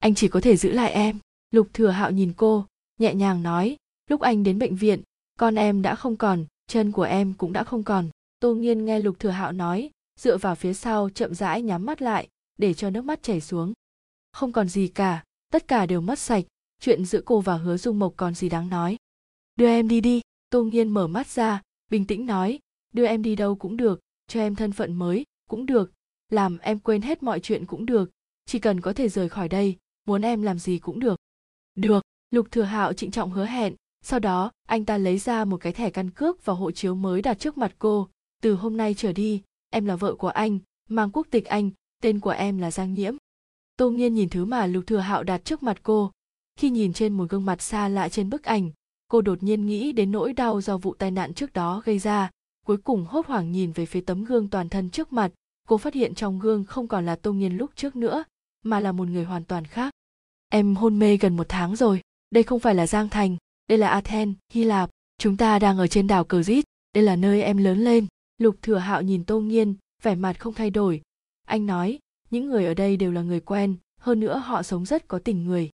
anh chỉ có thể giữ lại em. Lục thừa hạo nhìn cô, nhẹ nhàng nói, lúc anh đến bệnh viện, con em đã không còn, chân của em cũng đã không còn. Tô nghiên nghe lục thừa hạo nói, dựa vào phía sau chậm rãi nhắm mắt lại, để cho nước mắt chảy xuống. Không còn gì cả, tất cả đều mất sạch. Chuyện giữa cô và hứa dung mộc còn gì đáng nói. Đưa em đi đi. Tô nghiên mở mắt ra, bình tĩnh nói, đưa em đi đâu cũng được, cho em thân phận mới cũng được, làm em quên hết mọi chuyện cũng được, chỉ cần có thể rời khỏi đây muốn em làm gì cũng được. Được, lục thừa hạo trịnh trọng hứa hẹn. Sau đó, anh ta lấy ra một cái thẻ căn cước và hộ chiếu mới đặt trước mặt cô. Từ hôm nay trở đi, em là vợ của anh, mang quốc tịch anh, tên của em là giang nhiễm. Tô nghiên nhìn thứ mà lục thừa hạo đặt trước mặt cô. Khi nhìn trên một gương mặt xa lạ trên bức ảnh, cô đột nhiên nghĩ đến nỗi đau do vụ tai nạn trước đó gây ra. Cuối cùng hốt hoảng nhìn về phía tấm gương toàn thân trước mặt. Cô phát hiện trong gương không còn là tô nghiên lúc trước nữa mà là một người hoàn toàn khác. Em hôn mê gần một tháng rồi, đây không phải là giang thành, đây là athens, hy lạp. Chúng ta đang ở trên đảo cờ rít đây là nơi em lớn lên. Lục thừa hạo nhìn tô nghiên, vẻ mặt không thay đổi. Anh nói, những người ở đây đều là người quen, hơn nữa họ sống rất có tình người.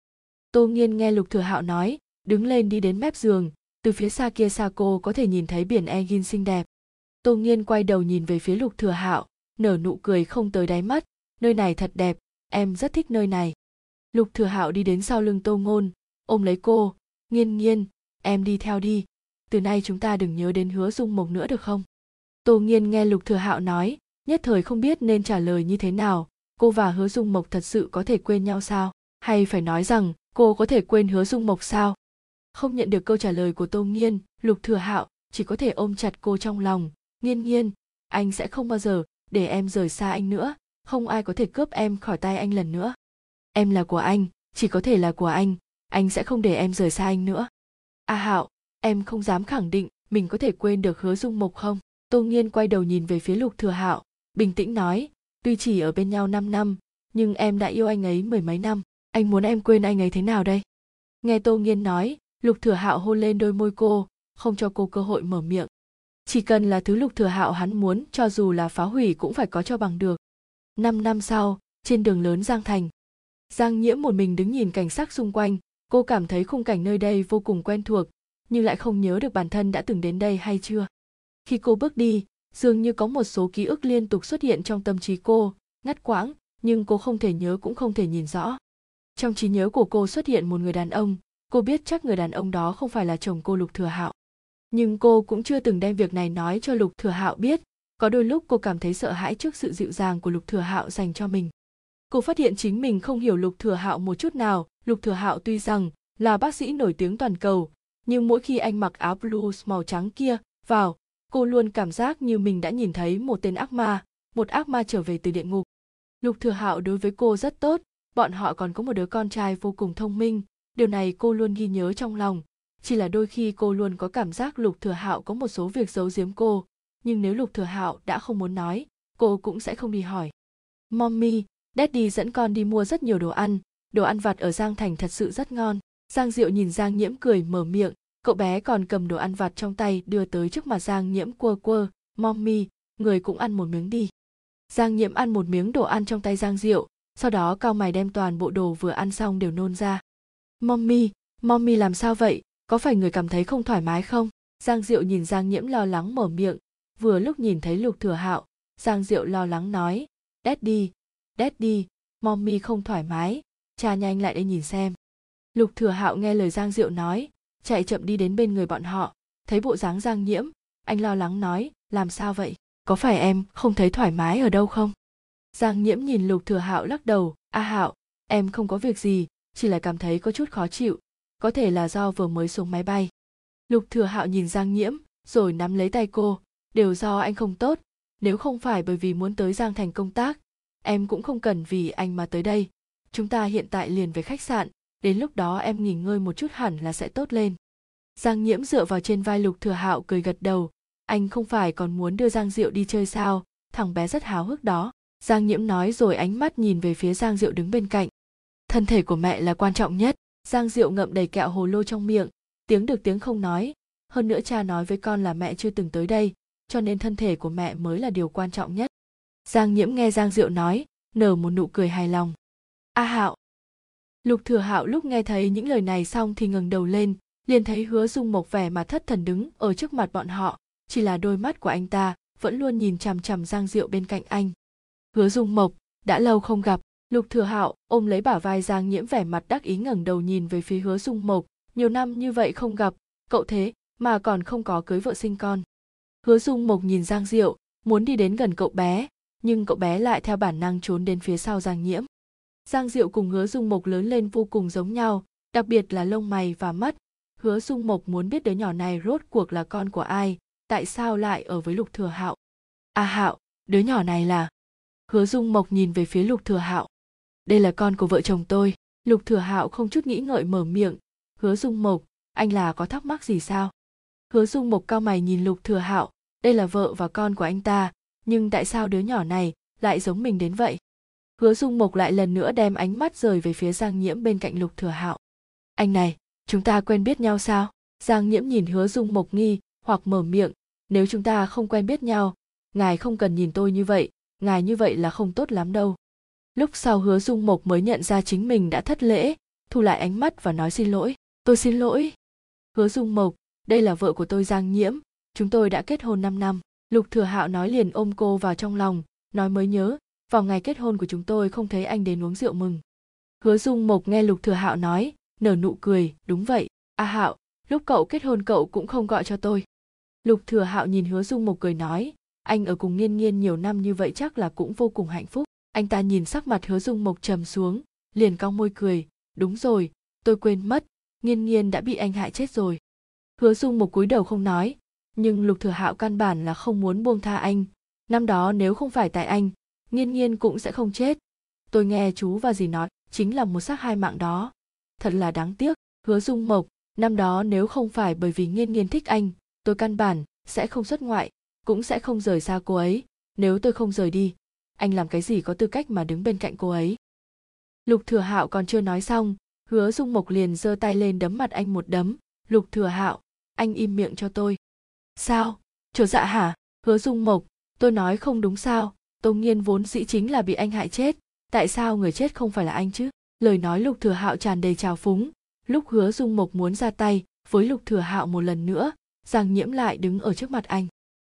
Tô nghiên nghe lục thừa hạo nói, đứng lên đi đến mép giường. Từ phía xa kia xa cô có thể nhìn thấy biển egin xinh đẹp. Tô nghiên quay đầu nhìn về phía lục thừa hạo, nở nụ cười không tới đáy mắt. Nơi này thật đẹp em rất thích nơi này. Lục thừa hạo đi đến sau lưng tô ngôn. Ôm lấy cô. Nghiên nghiên, em đi theo đi. Từ nay chúng ta đừng nhớ đến hứa dung mộc nữa được không? Tô nghiên nghe lục thừa hạo nói, nhất thời không biết nên trả lời như thế nào. Cô và hứa dung mộc thật sự có thể quên nhau sao? Hay phải nói rằng, cô có thể quên hứa dung mộc sao? Không nhận được câu trả lời của tô nghiên, lục thừa hạo chỉ có thể ôm chặt cô trong lòng. Nghiên nghiên, anh sẽ không bao giờ để em rời xa anh nữa không ai có thể cướp em khỏi tay anh lần nữa. Em là của anh chỉ có thể là của anh anh sẽ không để em rời xa anh nữa. A à, hạo em không dám khẳng định mình có thể quên được hứa dung mộc không? Tô nghiên quay đầu nhìn về phía lục thừa hạo bình tĩnh nói tuy chỉ ở bên nhau 5 năm nhưng em đã yêu anh ấy mười mấy năm anh muốn em quên anh ấy thế nào đây? Nghe tô nghiên nói lục thừa hạo hôn lên đôi môi cô không cho cô cơ hội mở miệng. Chỉ cần là thứ lục thừa hạo hắn muốn cho dù là phá hủy cũng phải có cho bằng được năm năm sau, trên đường lớn giang thành, giang nhiễm một mình đứng nhìn cảnh sắc xung quanh. Cô cảm thấy khung cảnh nơi đây vô cùng quen thuộc, nhưng lại không nhớ được bản thân đã từng đến đây hay chưa. Khi cô bước đi, dường như có một số ký ức liên tục xuất hiện trong tâm trí cô, ngắt quãng, nhưng cô không thể nhớ cũng không thể nhìn rõ. Trong trí nhớ của cô xuất hiện một người đàn ông, cô biết chắc người đàn ông đó không phải là chồng cô lục thừa hạo. Nhưng cô cũng chưa từng đem việc này nói cho lục thừa hạo biết có đôi lúc cô cảm thấy sợ hãi trước sự dịu dàng của lục thừa hạo dành cho mình. Cô phát hiện chính mình không hiểu lục thừa hạo một chút nào. Lục thừa hạo tuy rằng là bác sĩ nổi tiếng toàn cầu, nhưng mỗi khi anh mặc áo blues màu trắng kia vào, cô luôn cảm giác như mình đã nhìn thấy một tên ác ma, một ác ma trở về từ địa ngục. Lục thừa hạo đối với cô rất tốt, bọn họ còn có một đứa con trai vô cùng thông minh, điều này cô luôn ghi nhớ trong lòng. Chỉ là đôi khi cô luôn có cảm giác lục thừa hạo có một số việc giấu giếm cô nhưng nếu lục thừa hạo đã không muốn nói, cô cũng sẽ không đi hỏi. Mommy, daddy dẫn con đi mua rất nhiều đồ ăn. Đồ ăn vặt ở giang thành thật sự rất ngon. Giang diệu nhìn giang nhiễm cười, mở miệng. Cậu bé còn cầm đồ ăn vặt trong tay đưa tới trước mặt giang nhiễm quơ quơ. Mommy, người cũng ăn một miếng đi. Giang nhiễm ăn một miếng đồ ăn trong tay giang diệu, sau đó cao mày đem toàn bộ đồ vừa ăn xong đều nôn ra. Mommy mommy làm sao vậy? Có phải người cảm thấy không thoải mái không? Giang diệu nhìn giang nhiễm lo lắng mở miệng vừa lúc nhìn thấy lục thừa hạo, giang diệu lo lắng nói, daddy daddy, mommy không thoải mái, cha nhanh lại đây nhìn xem. Lục thừa hạo nghe lời giang diệu nói, chạy chậm đi đến bên người bọn họ, thấy bộ dáng giang nhiễm, anh lo lắng nói, làm sao vậy? Có phải em không thấy thoải mái ở đâu không? Giang nhiễm nhìn lục thừa hạo lắc đầu, a hạo, em không có việc gì, chỉ là cảm thấy có chút khó chịu, có thể là do vừa mới xuống máy bay. Lục thừa hạo nhìn giang nhiễm, rồi nắm lấy tay cô đều do anh không tốt. Nếu không phải bởi vì muốn tới giang thành công tác, em cũng không cần vì anh mà tới đây. Chúng ta hiện tại liền về khách sạn, đến lúc đó em nghỉ ngơi một chút hẳn là sẽ tốt lên. Giang nhiễm dựa vào trên vai lục thừa hạo cười gật đầu. Anh không phải còn muốn đưa giang diệu đi chơi sao? Thằng bé rất háo hức đó. Giang nhiễm nói rồi ánh mắt nhìn về phía giang diệu đứng bên cạnh. Thân thể của mẹ là quan trọng nhất. Giang diệu ngậm đầy kẹo hồ lô trong miệng. Tiếng được tiếng không nói. Hơn nữa cha nói với con là mẹ chưa từng tới đây cho nên thân thể của mẹ mới là điều quan trọng nhất. Giang nhiễm nghe giang diệu nói, nở một nụ cười hài lòng. A hạo. Lục thừa hạo lúc nghe thấy những lời này xong thì ngẩng đầu lên, liền thấy hứa dung mộc vẻ mà thất thần đứng ở trước mặt bọn họ. Chỉ là đôi mắt của anh ta vẫn luôn nhìn chằm chằm giang diệu bên cạnh anh. Hứa dung mộc, đã lâu không gặp. Lục thừa hạo ôm lấy bả vai giang nhiễm vẻ mặt đắc ý ngẩng đầu nhìn về phía hứa dung mộc. Nhiều năm như vậy không gặp, cậu thế mà còn không có cưới vợ sinh con hứa dung mộc nhìn giang diệu muốn đi đến gần cậu bé nhưng cậu bé lại theo bản năng trốn đến phía sau giang nhiễm. Giang diệu cùng hứa dung mộc lớn lên vô cùng giống nhau đặc biệt là lông mày và mắt. Hứa dung mộc muốn biết đứa nhỏ này rốt cuộc là con của ai tại sao lại ở với lục thừa hạo. A à, hạo đứa nhỏ này là? Hứa dung mộc nhìn về phía lục thừa hạo. Đây là con của vợ chồng tôi. Lục thừa hạo không chút nghĩ ngợi mở miệng. Hứa dung mộc anh là có thắc mắc gì sao? Hứa dung mộc cao mày nhìn lục thừa hạo, đây là vợ và con của anh ta, nhưng tại sao đứa nhỏ này lại giống mình đến vậy? Hứa dung mộc lại lần nữa đem ánh mắt rời về phía giang nhiễm bên cạnh lục thừa hạo. Anh này, chúng ta quen biết nhau sao? Giang nhiễm nhìn hứa dung mộc nghi hoặc mở miệng, nếu chúng ta không quen biết nhau, ngài không cần nhìn tôi như vậy, ngài như vậy là không tốt lắm đâu. Lúc sau hứa dung mộc mới nhận ra chính mình đã thất lễ, thu lại ánh mắt và nói, xin lỗi, tôi xin lỗi. Hứa dung mộc đây là vợ của tôi giang nhiễm. Chúng tôi đã kết hôn 5 năm. Lục thừa hạo nói liền ôm cô vào trong lòng, nói mới nhớ, vào ngày kết hôn của chúng tôi không thấy anh đến uống rượu mừng. Hứa dung mộc nghe lục thừa hạo nói, nở nụ cười, đúng vậy, a à hạo, lúc cậu kết hôn cậu cũng không gọi cho tôi. Lục thừa hạo nhìn hứa dung mộc cười nói, anh ở cùng nghiên nghiên nhiều năm như vậy chắc là cũng vô cùng hạnh phúc. Anh ta nhìn sắc mặt hứa dung mộc trầm xuống, liền cong môi cười, đúng rồi, tôi quên mất, nghiên nghiên đã bị anh hại chết rồi hứa dung một cúi đầu không nói, nhưng lục thừa hạo căn bản là không muốn buông tha anh. Năm đó nếu không phải tại anh, nghiên nghiên cũng sẽ không chết. Tôi nghe chú và dì nói, chính là một xác hai mạng đó. Thật là đáng tiếc, hứa dung mộc, năm đó nếu không phải bởi vì nghiên nghiên thích anh, tôi căn bản sẽ không xuất ngoại, cũng sẽ không rời xa cô ấy. Nếu tôi không rời đi, anh làm cái gì có tư cách mà đứng bên cạnh cô ấy? Lục thừa hạo còn chưa nói xong, hứa dung mộc liền giơ tay lên đấm mặt anh một đấm. Lục thừa hạo anh im miệng cho tôi. Sao? Chỗ dạ hả? Hứa dung mộc, tôi nói không đúng sao? Tô nghiên vốn dĩ chính là bị anh hại chết. Tại sao người chết không phải là anh chứ? Lời nói lục thừa hạo tràn đầy trào phúng. Lúc hứa dung mộc muốn ra tay với lục thừa hạo một lần nữa, giang nhiễm lại đứng ở trước mặt anh.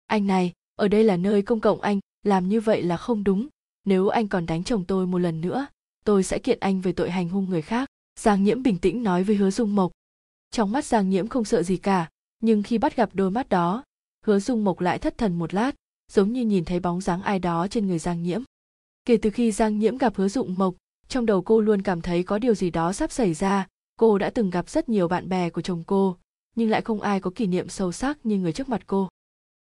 Anh này, ở đây là nơi công cộng anh, làm như vậy là không đúng. Nếu anh còn đánh chồng tôi một lần nữa, tôi sẽ kiện anh về tội hành hung người khác. Giang nhiễm bình tĩnh nói với hứa dung mộc trong mắt giang nhiễm không sợ gì cả, nhưng khi bắt gặp đôi mắt đó, hứa dung mộc lại thất thần một lát, giống như nhìn thấy bóng dáng ai đó trên người giang nhiễm. Kể từ khi giang nhiễm gặp hứa dụng mộc, trong đầu cô luôn cảm thấy có điều gì đó sắp xảy ra. Cô đã từng gặp rất nhiều bạn bè của chồng cô, nhưng lại không ai có kỷ niệm sâu sắc như người trước mặt cô.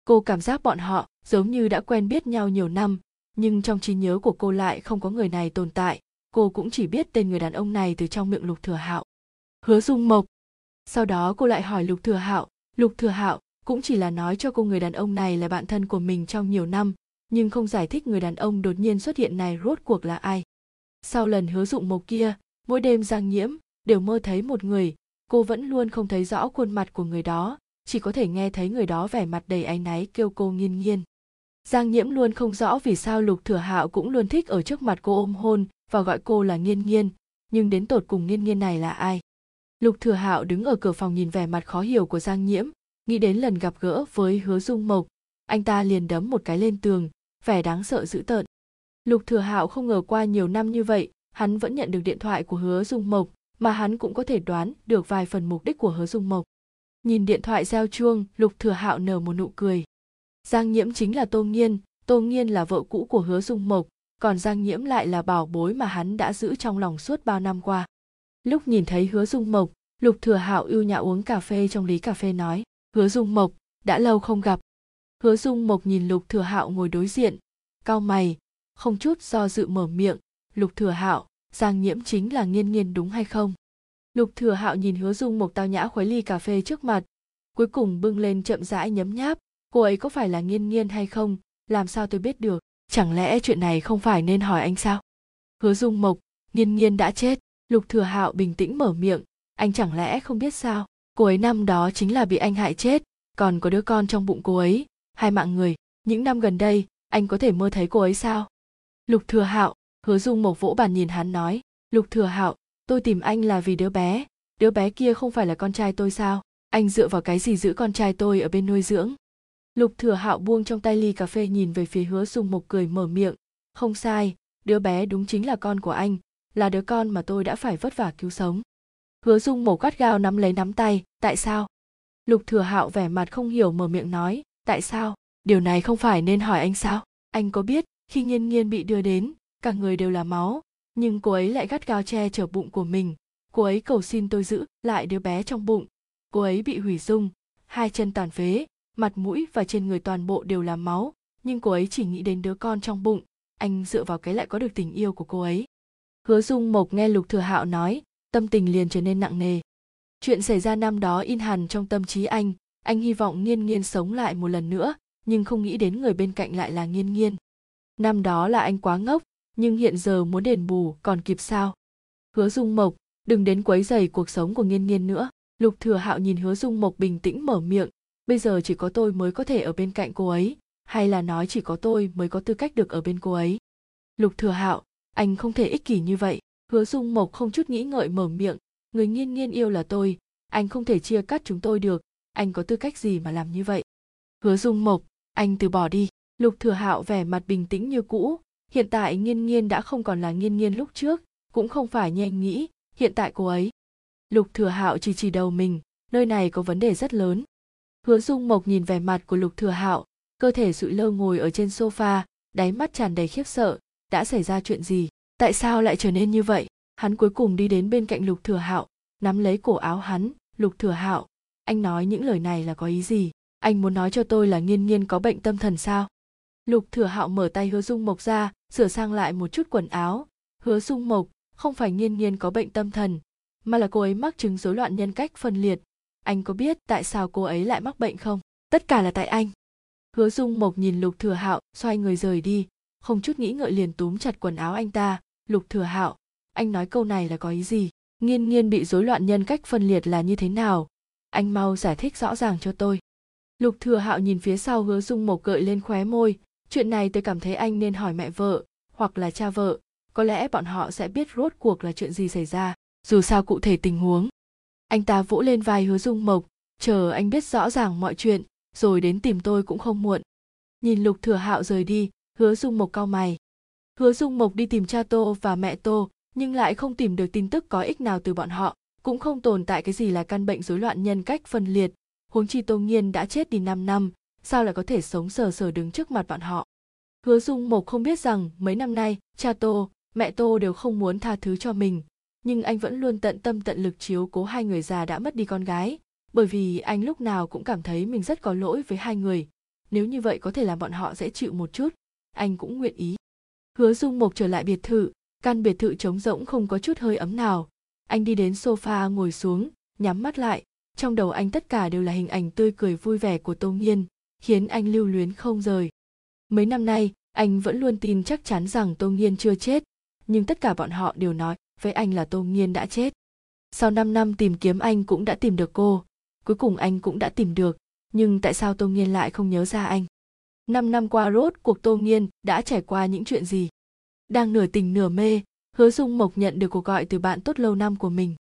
Cô cảm giác bọn họ giống như đã quen biết nhau nhiều năm, nhưng trong trí nhớ của cô lại không có người này tồn tại. Cô cũng chỉ biết tên người đàn ông này từ trong miệng lục thừa hạo. Hứa dung mộc sau đó cô lại hỏi lục thừa hạo, lục thừa hạo, cũng chỉ là nói cho cô người đàn ông này là bạn thân của mình trong nhiều năm, nhưng không giải thích người đàn ông đột nhiên xuất hiện này rốt cuộc là ai? Sau lần hứa dụng mộc kia, mỗi đêm giang nhiễm, đều mơ thấy một người, cô vẫn luôn không thấy rõ khuôn mặt của người đó, chỉ có thể nghe thấy người đó vẻ mặt đầy áy náy kêu cô nghiên nghiên giang nhiễm luôn không rõ vì sao lục thừa hạo cũng luôn thích ở trước mặt cô ôm hôn và gọi cô là nghiên nghiên, nhưng đến tột cùng nghiên nghiên này là ai? Lục thừa hạo đứng ở cửa phòng nhìn vẻ mặt khó hiểu của giang nhiễm, nghĩ đến lần gặp gỡ với hứa dung mộc, anh ta liền đấm một cái lên tường, vẻ đáng sợ dữ tợn. Lục thừa hạo không ngờ qua nhiều năm như vậy, hắn vẫn nhận được điện thoại của hứa dung mộc, mà hắn cũng có thể đoán được vài phần mục đích của hứa dung mộc. Nhìn điện thoại reo chuông, lục thừa hạo nở một nụ cười. Giang nhiễm chính là tô nghiên tô nghiên là vợ cũ của hứa dung mộc, còn giang nhiễm lại là bảo bối mà hắn đã giữ trong lòng suốt bao năm qua lúc nhìn thấy hứa dung mộc, lục thừa hạo ưu nhã uống cà phê trong lý cà phê nói, hứa dung mộc, đã lâu không gặp. Hứa dung mộc nhìn lục thừa hạo ngồi đối diện cau mày, không chút do dự mở miệng, lục thừa hạo, giang nhiễm chính là nghiên nghiên đúng hay không? Lục thừa hạo nhìn hứa dung mộc tao nhã khuấy ly cà phê trước mặt, cuối cùng bưng lên chậm rãi nhấm nháp, cô ấy có phải là nghiên nghiên hay không? Làm sao tôi biết được? Chẳng lẽ chuyện này không phải nên hỏi anh sao? Hứa dung mộc, nghiên nghiên đã chết lục thừa hạo bình tĩnh mở miệng. Anh chẳng lẽ không biết sao? Cô ấy năm đó chính là bị anh hại chết, còn có đứa con trong bụng cô ấy. Hai mạng người, những năm gần đây, anh có thể mơ thấy cô ấy sao? Lục thừa hạo, hứa dung một vỗ bàn nhìn hắn nói. Lục thừa hạo, tôi tìm anh là vì đứa bé. Đứa bé kia không phải là con trai tôi sao? Anh dựa vào cái gì giữ con trai tôi ở bên nuôi dưỡng? Lục thừa hạo buông trong tay ly cà phê nhìn về phía hứa dung mộc cười mở miệng. Không sai, đứa bé đúng chính là con của anh là đứa con mà tôi đã phải vất vả cứu sống. Hứa dung mổ gắt gao nắm lấy nắm tay, tại sao? Lục thừa hạo vẻ mặt không hiểu mở miệng nói, tại sao? Điều này không phải nên hỏi anh sao? Anh có biết, khi nhiên nhiên bị đưa đến, cả người đều là máu, nhưng cô ấy lại gắt gao che chở bụng của mình. Cô ấy cầu xin tôi giữ lại đứa bé trong bụng. Cô ấy bị hủy dung, hai chân tàn phế, mặt mũi và trên người toàn bộ đều là máu, nhưng cô ấy chỉ nghĩ đến đứa con trong bụng. Anh dựa vào cái lại có được tình yêu của cô ấy hứa dung mộc nghe lục thừa hạo nói, tâm tình liền trở nên nặng nề. Chuyện xảy ra năm đó in hằn trong tâm trí anh anh hy vọng nghiên nghiên sống lại một lần nữa, nhưng không nghĩ đến người bên cạnh lại là nghiên nghiên. Năm đó là anh quá ngốc, nhưng hiện giờ muốn đền bù còn kịp sao? Hứa dung mộc, đừng đến quấy rầy cuộc sống của nghiên nghiên nữa. Lục thừa hạo nhìn hứa dung mộc bình tĩnh mở miệng, bây giờ chỉ có tôi mới có thể ở bên cạnh cô ấy, hay là nói chỉ có tôi mới có tư cách được ở bên cô ấy? Lục thừa hạo anh không thể ích kỷ như vậy. Hứa dung mộc không chút nghĩ ngợi mở miệng. Người nghiên nghiên yêu là tôi. Anh không thể chia cắt chúng tôi được. Anh có tư cách gì mà làm như vậy? Hứa dung mộc, anh từ bỏ đi. Lục thừa hạo vẻ mặt bình tĩnh như cũ. Hiện tại nghiên nghiên đã không còn là nghiên nghiên lúc trước, cũng không phải như anh nghĩ. Hiện tại cô ấy. Lục thừa hạo chỉ chỉ đầu mình. Nơi này có vấn đề rất lớn. Hứa dung mộc nhìn vẻ mặt của lục thừa hạo. Cơ thể sụi lơ ngồi ở trên sofa, đáy mắt tràn đầy khiếp sợ đã xảy ra chuyện gì? Tại sao lại trở nên như vậy? Hắn cuối cùng đi đến bên cạnh lục thừa hạo, nắm lấy cổ áo hắn. Lục thừa hạo, anh nói những lời này là có ý gì? Anh muốn nói cho tôi là nghiên nghiên có bệnh tâm thần sao? Lục thừa hạo mở tay hứa dung mộc ra, sửa sang lại một chút quần áo. Hứa dung mộc, không phải nghiên nghiên có bệnh tâm thần, mà là cô ấy mắc chứng rối loạn nhân cách phân liệt. Anh có biết tại sao cô ấy lại mắc bệnh không? Tất cả là tại anh. Hứa dung mộc nhìn lục thừa hạo, xoay người rời đi không chút nghĩ ngợi liền túm chặt quần áo anh ta. Lục thừa hạo, anh nói câu này là có ý gì? Nghiên nghiên bị rối loạn nhân cách phân liệt là như thế nào? Anh mau giải thích rõ ràng cho tôi. Lục thừa hạo nhìn phía sau hứa dung mộc gợi lên khóe môi. Chuyện này tôi cảm thấy anh nên hỏi mẹ vợ, hoặc là cha vợ. Có lẽ bọn họ sẽ biết rốt cuộc là chuyện gì xảy ra. Dù sao cụ thể tình huống. Anh ta vỗ lên vai hứa dung mộc. Chờ anh biết rõ ràng mọi chuyện, rồi đến tìm tôi cũng không muộn. Nhìn lục thừa hạo rời đi hứa dung mộc cau mày. Hứa dung mộc đi tìm cha tô và mẹ tô, nhưng lại không tìm được tin tức có ích nào từ bọn họ, cũng không tồn tại cái gì là căn bệnh rối loạn nhân cách phân liệt. Huống chi tô nghiên đã chết đi 5 năm, sao lại có thể sống sờ sờ đứng trước mặt bọn họ? Hứa dung mộc không biết rằng mấy năm nay, cha tô, mẹ tô đều không muốn tha thứ cho mình, nhưng anh vẫn luôn tận tâm tận lực chiếu cố hai người già đã mất đi con gái, bởi vì anh lúc nào cũng cảm thấy mình rất có lỗi với hai người. Nếu như vậy có thể làm bọn họ dễ chịu một chút anh cũng nguyện ý. Hứa dung mộc trở lại biệt thự, căn biệt thự trống rỗng không có chút hơi ấm nào. Anh đi đến sofa ngồi xuống, nhắm mắt lại. Trong đầu anh tất cả đều là hình ảnh tươi cười vui vẻ của tô nghiên, khiến anh lưu luyến không rời. Mấy năm nay, anh vẫn luôn tin chắc chắn rằng tô nghiên chưa chết, nhưng tất cả bọn họ đều nói với anh là tô nghiên đã chết. Sau 5 năm tìm kiếm anh cũng đã tìm được cô, cuối cùng anh cũng đã tìm được, nhưng tại sao tô nghiên lại không nhớ ra anh? Năm năm qua rốt cuộc tô nghiên đã trải qua những chuyện gì? Đang nửa tình nửa mê, hứa dung mộc nhận được cuộc gọi từ bạn tốt lâu năm của mình.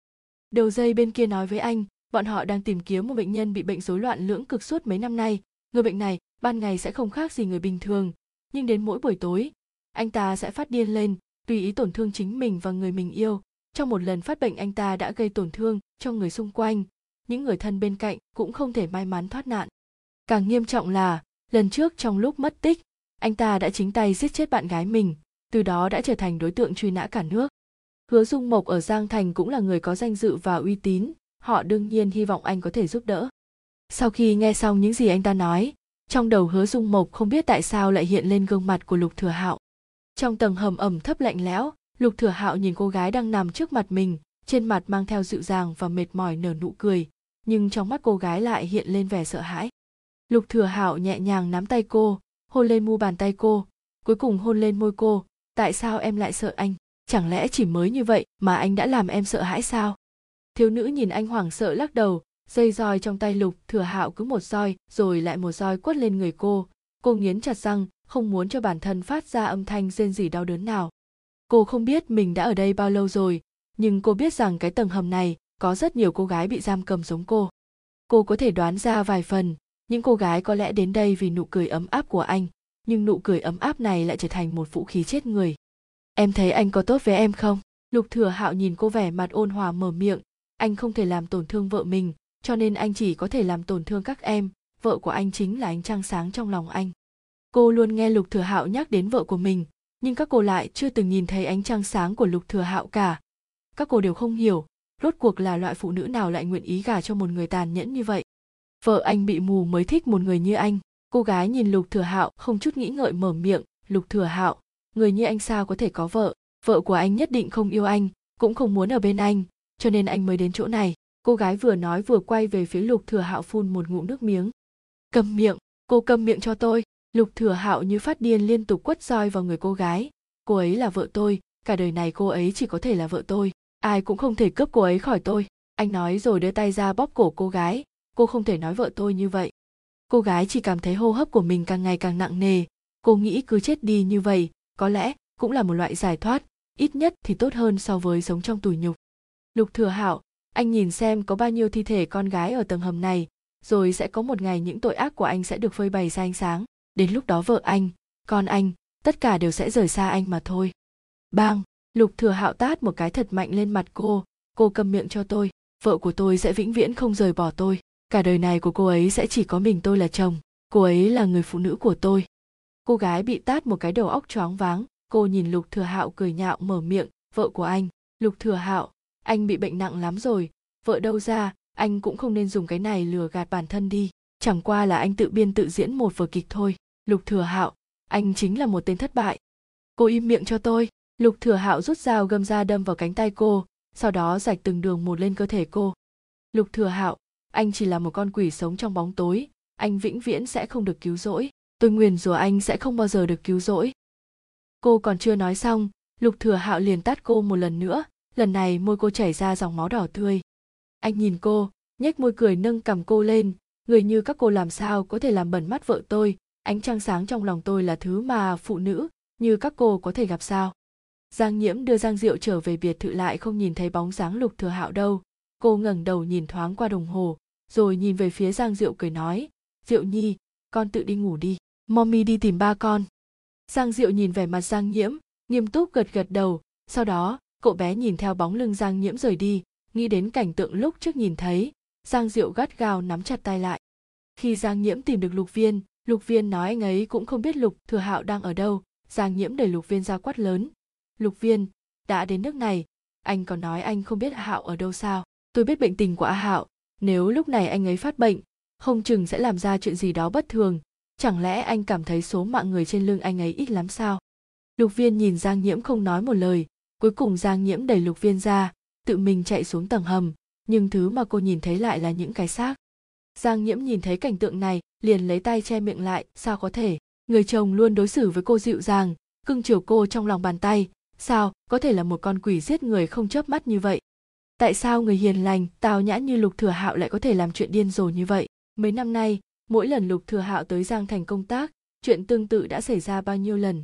Đầu dây bên kia nói với anh, bọn họ đang tìm kiếm một bệnh nhân bị bệnh rối loạn lưỡng cực suốt mấy năm nay. Người bệnh này ban ngày sẽ không khác gì người bình thường, nhưng đến mỗi buổi tối, anh ta sẽ phát điên lên, tùy ý tổn thương chính mình và người mình yêu. Trong một lần phát bệnh anh ta đã gây tổn thương cho người xung quanh, những người thân bên cạnh cũng không thể may mắn thoát nạn. Càng nghiêm trọng là lần trước trong lúc mất tích, anh ta đã chính tay giết chết bạn gái mình, từ đó đã trở thành đối tượng truy nã cả nước. Hứa dung mộc ở giang thành cũng là người có danh dự và uy tín, họ đương nhiên hy vọng anh có thể giúp đỡ. Sau khi nghe xong những gì anh ta nói, trong đầu hứa dung mộc không biết tại sao lại hiện lên gương mặt của lục thừa hạo. Trong tầng hầm ẩm thấp lạnh lẽo, lục thừa hạo nhìn cô gái đang nằm trước mặt mình, trên mặt mang theo dịu dàng và mệt mỏi nở nụ cười, nhưng trong mắt cô gái lại hiện lên vẻ sợ hãi lục thừa hạo nhẹ nhàng nắm tay cô, hôn lên mu bàn tay cô, cuối cùng hôn lên môi cô, tại sao em lại sợ anh? Chẳng lẽ chỉ mới như vậy mà anh đã làm em sợ hãi sao? Thiếu nữ nhìn anh hoảng sợ lắc đầu, dây roi trong tay lục thừa hạo cứ một roi, rồi lại một roi quất lên người cô. Cô nghiến chặt răng, không muốn cho bản thân phát ra âm thanh rên rỉ đau đớn nào. Cô không biết mình đã ở đây bao lâu rồi, nhưng cô biết rằng cái tầng hầm này có rất nhiều cô gái bị giam cầm giống cô. Cô có thể đoán ra vài phần những cô gái có lẽ đến đây vì nụ cười ấm áp của anh, nhưng nụ cười ấm áp này lại trở thành một vũ khí chết người. Em thấy anh có tốt với em không? Lục thừa hạo nhìn cô vẻ mặt ôn hòa mở miệng. Anh không thể làm tổn thương vợ mình, cho nên anh chỉ có thể làm tổn thương các em. Vợ của anh chính là ánh trăng sáng trong lòng anh. Cô luôn nghe lục thừa hạo nhắc đến vợ của mình, nhưng các cô lại chưa từng nhìn thấy ánh trăng sáng của lục thừa hạo cả. Các cô đều không hiểu, rốt cuộc là loại phụ nữ nào lại nguyện ý gả cho một người tàn nhẫn như vậy? Vợ anh bị mù mới thích một người như anh. Cô gái nhìn lục thừa hạo không chút nghĩ ngợi mở miệng, lục thừa hạo, người như anh sao có thể có vợ? Vợ của anh nhất định không yêu anh, cũng không muốn ở bên anh, cho nên anh mới đến chỗ này. Cô gái vừa nói vừa quay về phía lục thừa hạo phun một ngụm nước miếng. Cầm miệng, cô cầm miệng cho tôi. Lục thừa hạo như phát điên liên tục quất roi vào người cô gái. Cô ấy là vợ tôi, cả đời này cô ấy chỉ có thể là vợ tôi, ai cũng không thể cướp cô ấy khỏi tôi. Anh nói rồi đưa tay ra bóp cổ cô gái cô không thể nói vợ tôi như vậy. Cô gái chỉ cảm thấy hô hấp của mình càng ngày càng nặng nề. Cô nghĩ cứ chết đi như vậy, có lẽ cũng là một loại giải thoát, ít nhất thì tốt hơn so với sống trong tủi nhục. Lục thừa hạo, anh nhìn xem có bao nhiêu thi thể con gái ở tầng hầm này, rồi sẽ có một ngày những tội ác của anh sẽ được phơi bày ra ánh sáng. Đến lúc đó vợ anh, con anh, tất cả đều sẽ rời xa anh mà thôi. Bang! Lục thừa hạo tát một cái thật mạnh lên mặt cô. Cô cầm miệng cho tôi, vợ của tôi sẽ vĩnh viễn không rời bỏ tôi cả đời này của cô ấy sẽ chỉ có mình tôi là chồng. Cô ấy là người phụ nữ của tôi. Cô gái bị tát một cái đầu óc choáng váng. Cô nhìn lục thừa hạo cười nhạo mở miệng, vợ của anh. Lục thừa hạo, anh bị bệnh nặng lắm rồi. Vợ đâu ra, anh cũng không nên dùng cái này lừa gạt bản thân đi. Chẳng qua là anh tự biên tự diễn một vở kịch thôi. Lục thừa hạo, anh chính là một tên thất bại. Cô im miệng cho tôi. Lục thừa hạo rút dao găm ra đâm vào cánh tay cô, sau đó rạch từng đường một lên cơ thể cô. Lục thừa hạo anh chỉ là một con quỷ sống trong bóng tối. Anh vĩnh viễn sẽ không được cứu rỗi. Tôi nguyền rủa anh sẽ không bao giờ được cứu rỗi. Cô còn chưa nói xong, lục thừa hạo liền tát cô một lần nữa. Lần này môi cô chảy ra dòng máu đỏ tươi. Anh nhìn cô, nhếch môi cười nâng cầm cô lên. Người như các cô làm sao có thể làm bẩn mắt vợ tôi? Ánh trăng sáng trong lòng tôi là thứ mà phụ nữ như các cô có thể gặp sao? Giang nhiễm đưa giang diệu trở về biệt thự lại không nhìn thấy bóng dáng lục thừa hạo đâu. Cô ngẩng đầu nhìn thoáng qua đồng hồ rồi nhìn về phía giang diệu cười nói, diệu nhi, con tự đi ngủ đi, mommy đi tìm ba con. Giang diệu nhìn vẻ mặt giang nhiễm, nghiêm túc gật gật đầu, sau đó, cậu bé nhìn theo bóng lưng giang nhiễm rời đi, nghĩ đến cảnh tượng lúc trước nhìn thấy, giang diệu gắt gao nắm chặt tay lại. Khi giang nhiễm tìm được lục viên lục viên nói anh ấy cũng không biết lục thừa hạo đang ở đâu, giang nhiễm đẩy lục viên ra quát lớn, lục viên, đã đến nước này, anh còn nói anh không biết hạo ở đâu sao? Tôi biết bệnh tình của a hạo nếu lúc này anh ấy phát bệnh, không chừng sẽ làm ra chuyện gì đó bất thường. Chẳng lẽ anh cảm thấy số mạng người trên lưng anh ấy ít lắm sao? Lục viên nhìn giang nhiễm không nói một lời. Cuối cùng giang nhiễm đẩy lục viên ra, tự mình chạy xuống tầng hầm. Nhưng thứ mà cô nhìn thấy lại là những cái xác. Giang nhiễm nhìn thấy cảnh tượng này, liền lấy tay che miệng lại, sao có thể? Người chồng luôn đối xử với cô dịu dàng, cưng chiều cô trong lòng bàn tay. Sao, có thể là một con quỷ giết người không chớp mắt như vậy? Tại sao người hiền lành, tào nhã như lục thừa hạo lại có thể làm chuyện điên rồ như vậy? Mấy năm nay, mỗi lần lục thừa hạo tới giang thành công tác, chuyện tương tự đã xảy ra bao nhiêu lần?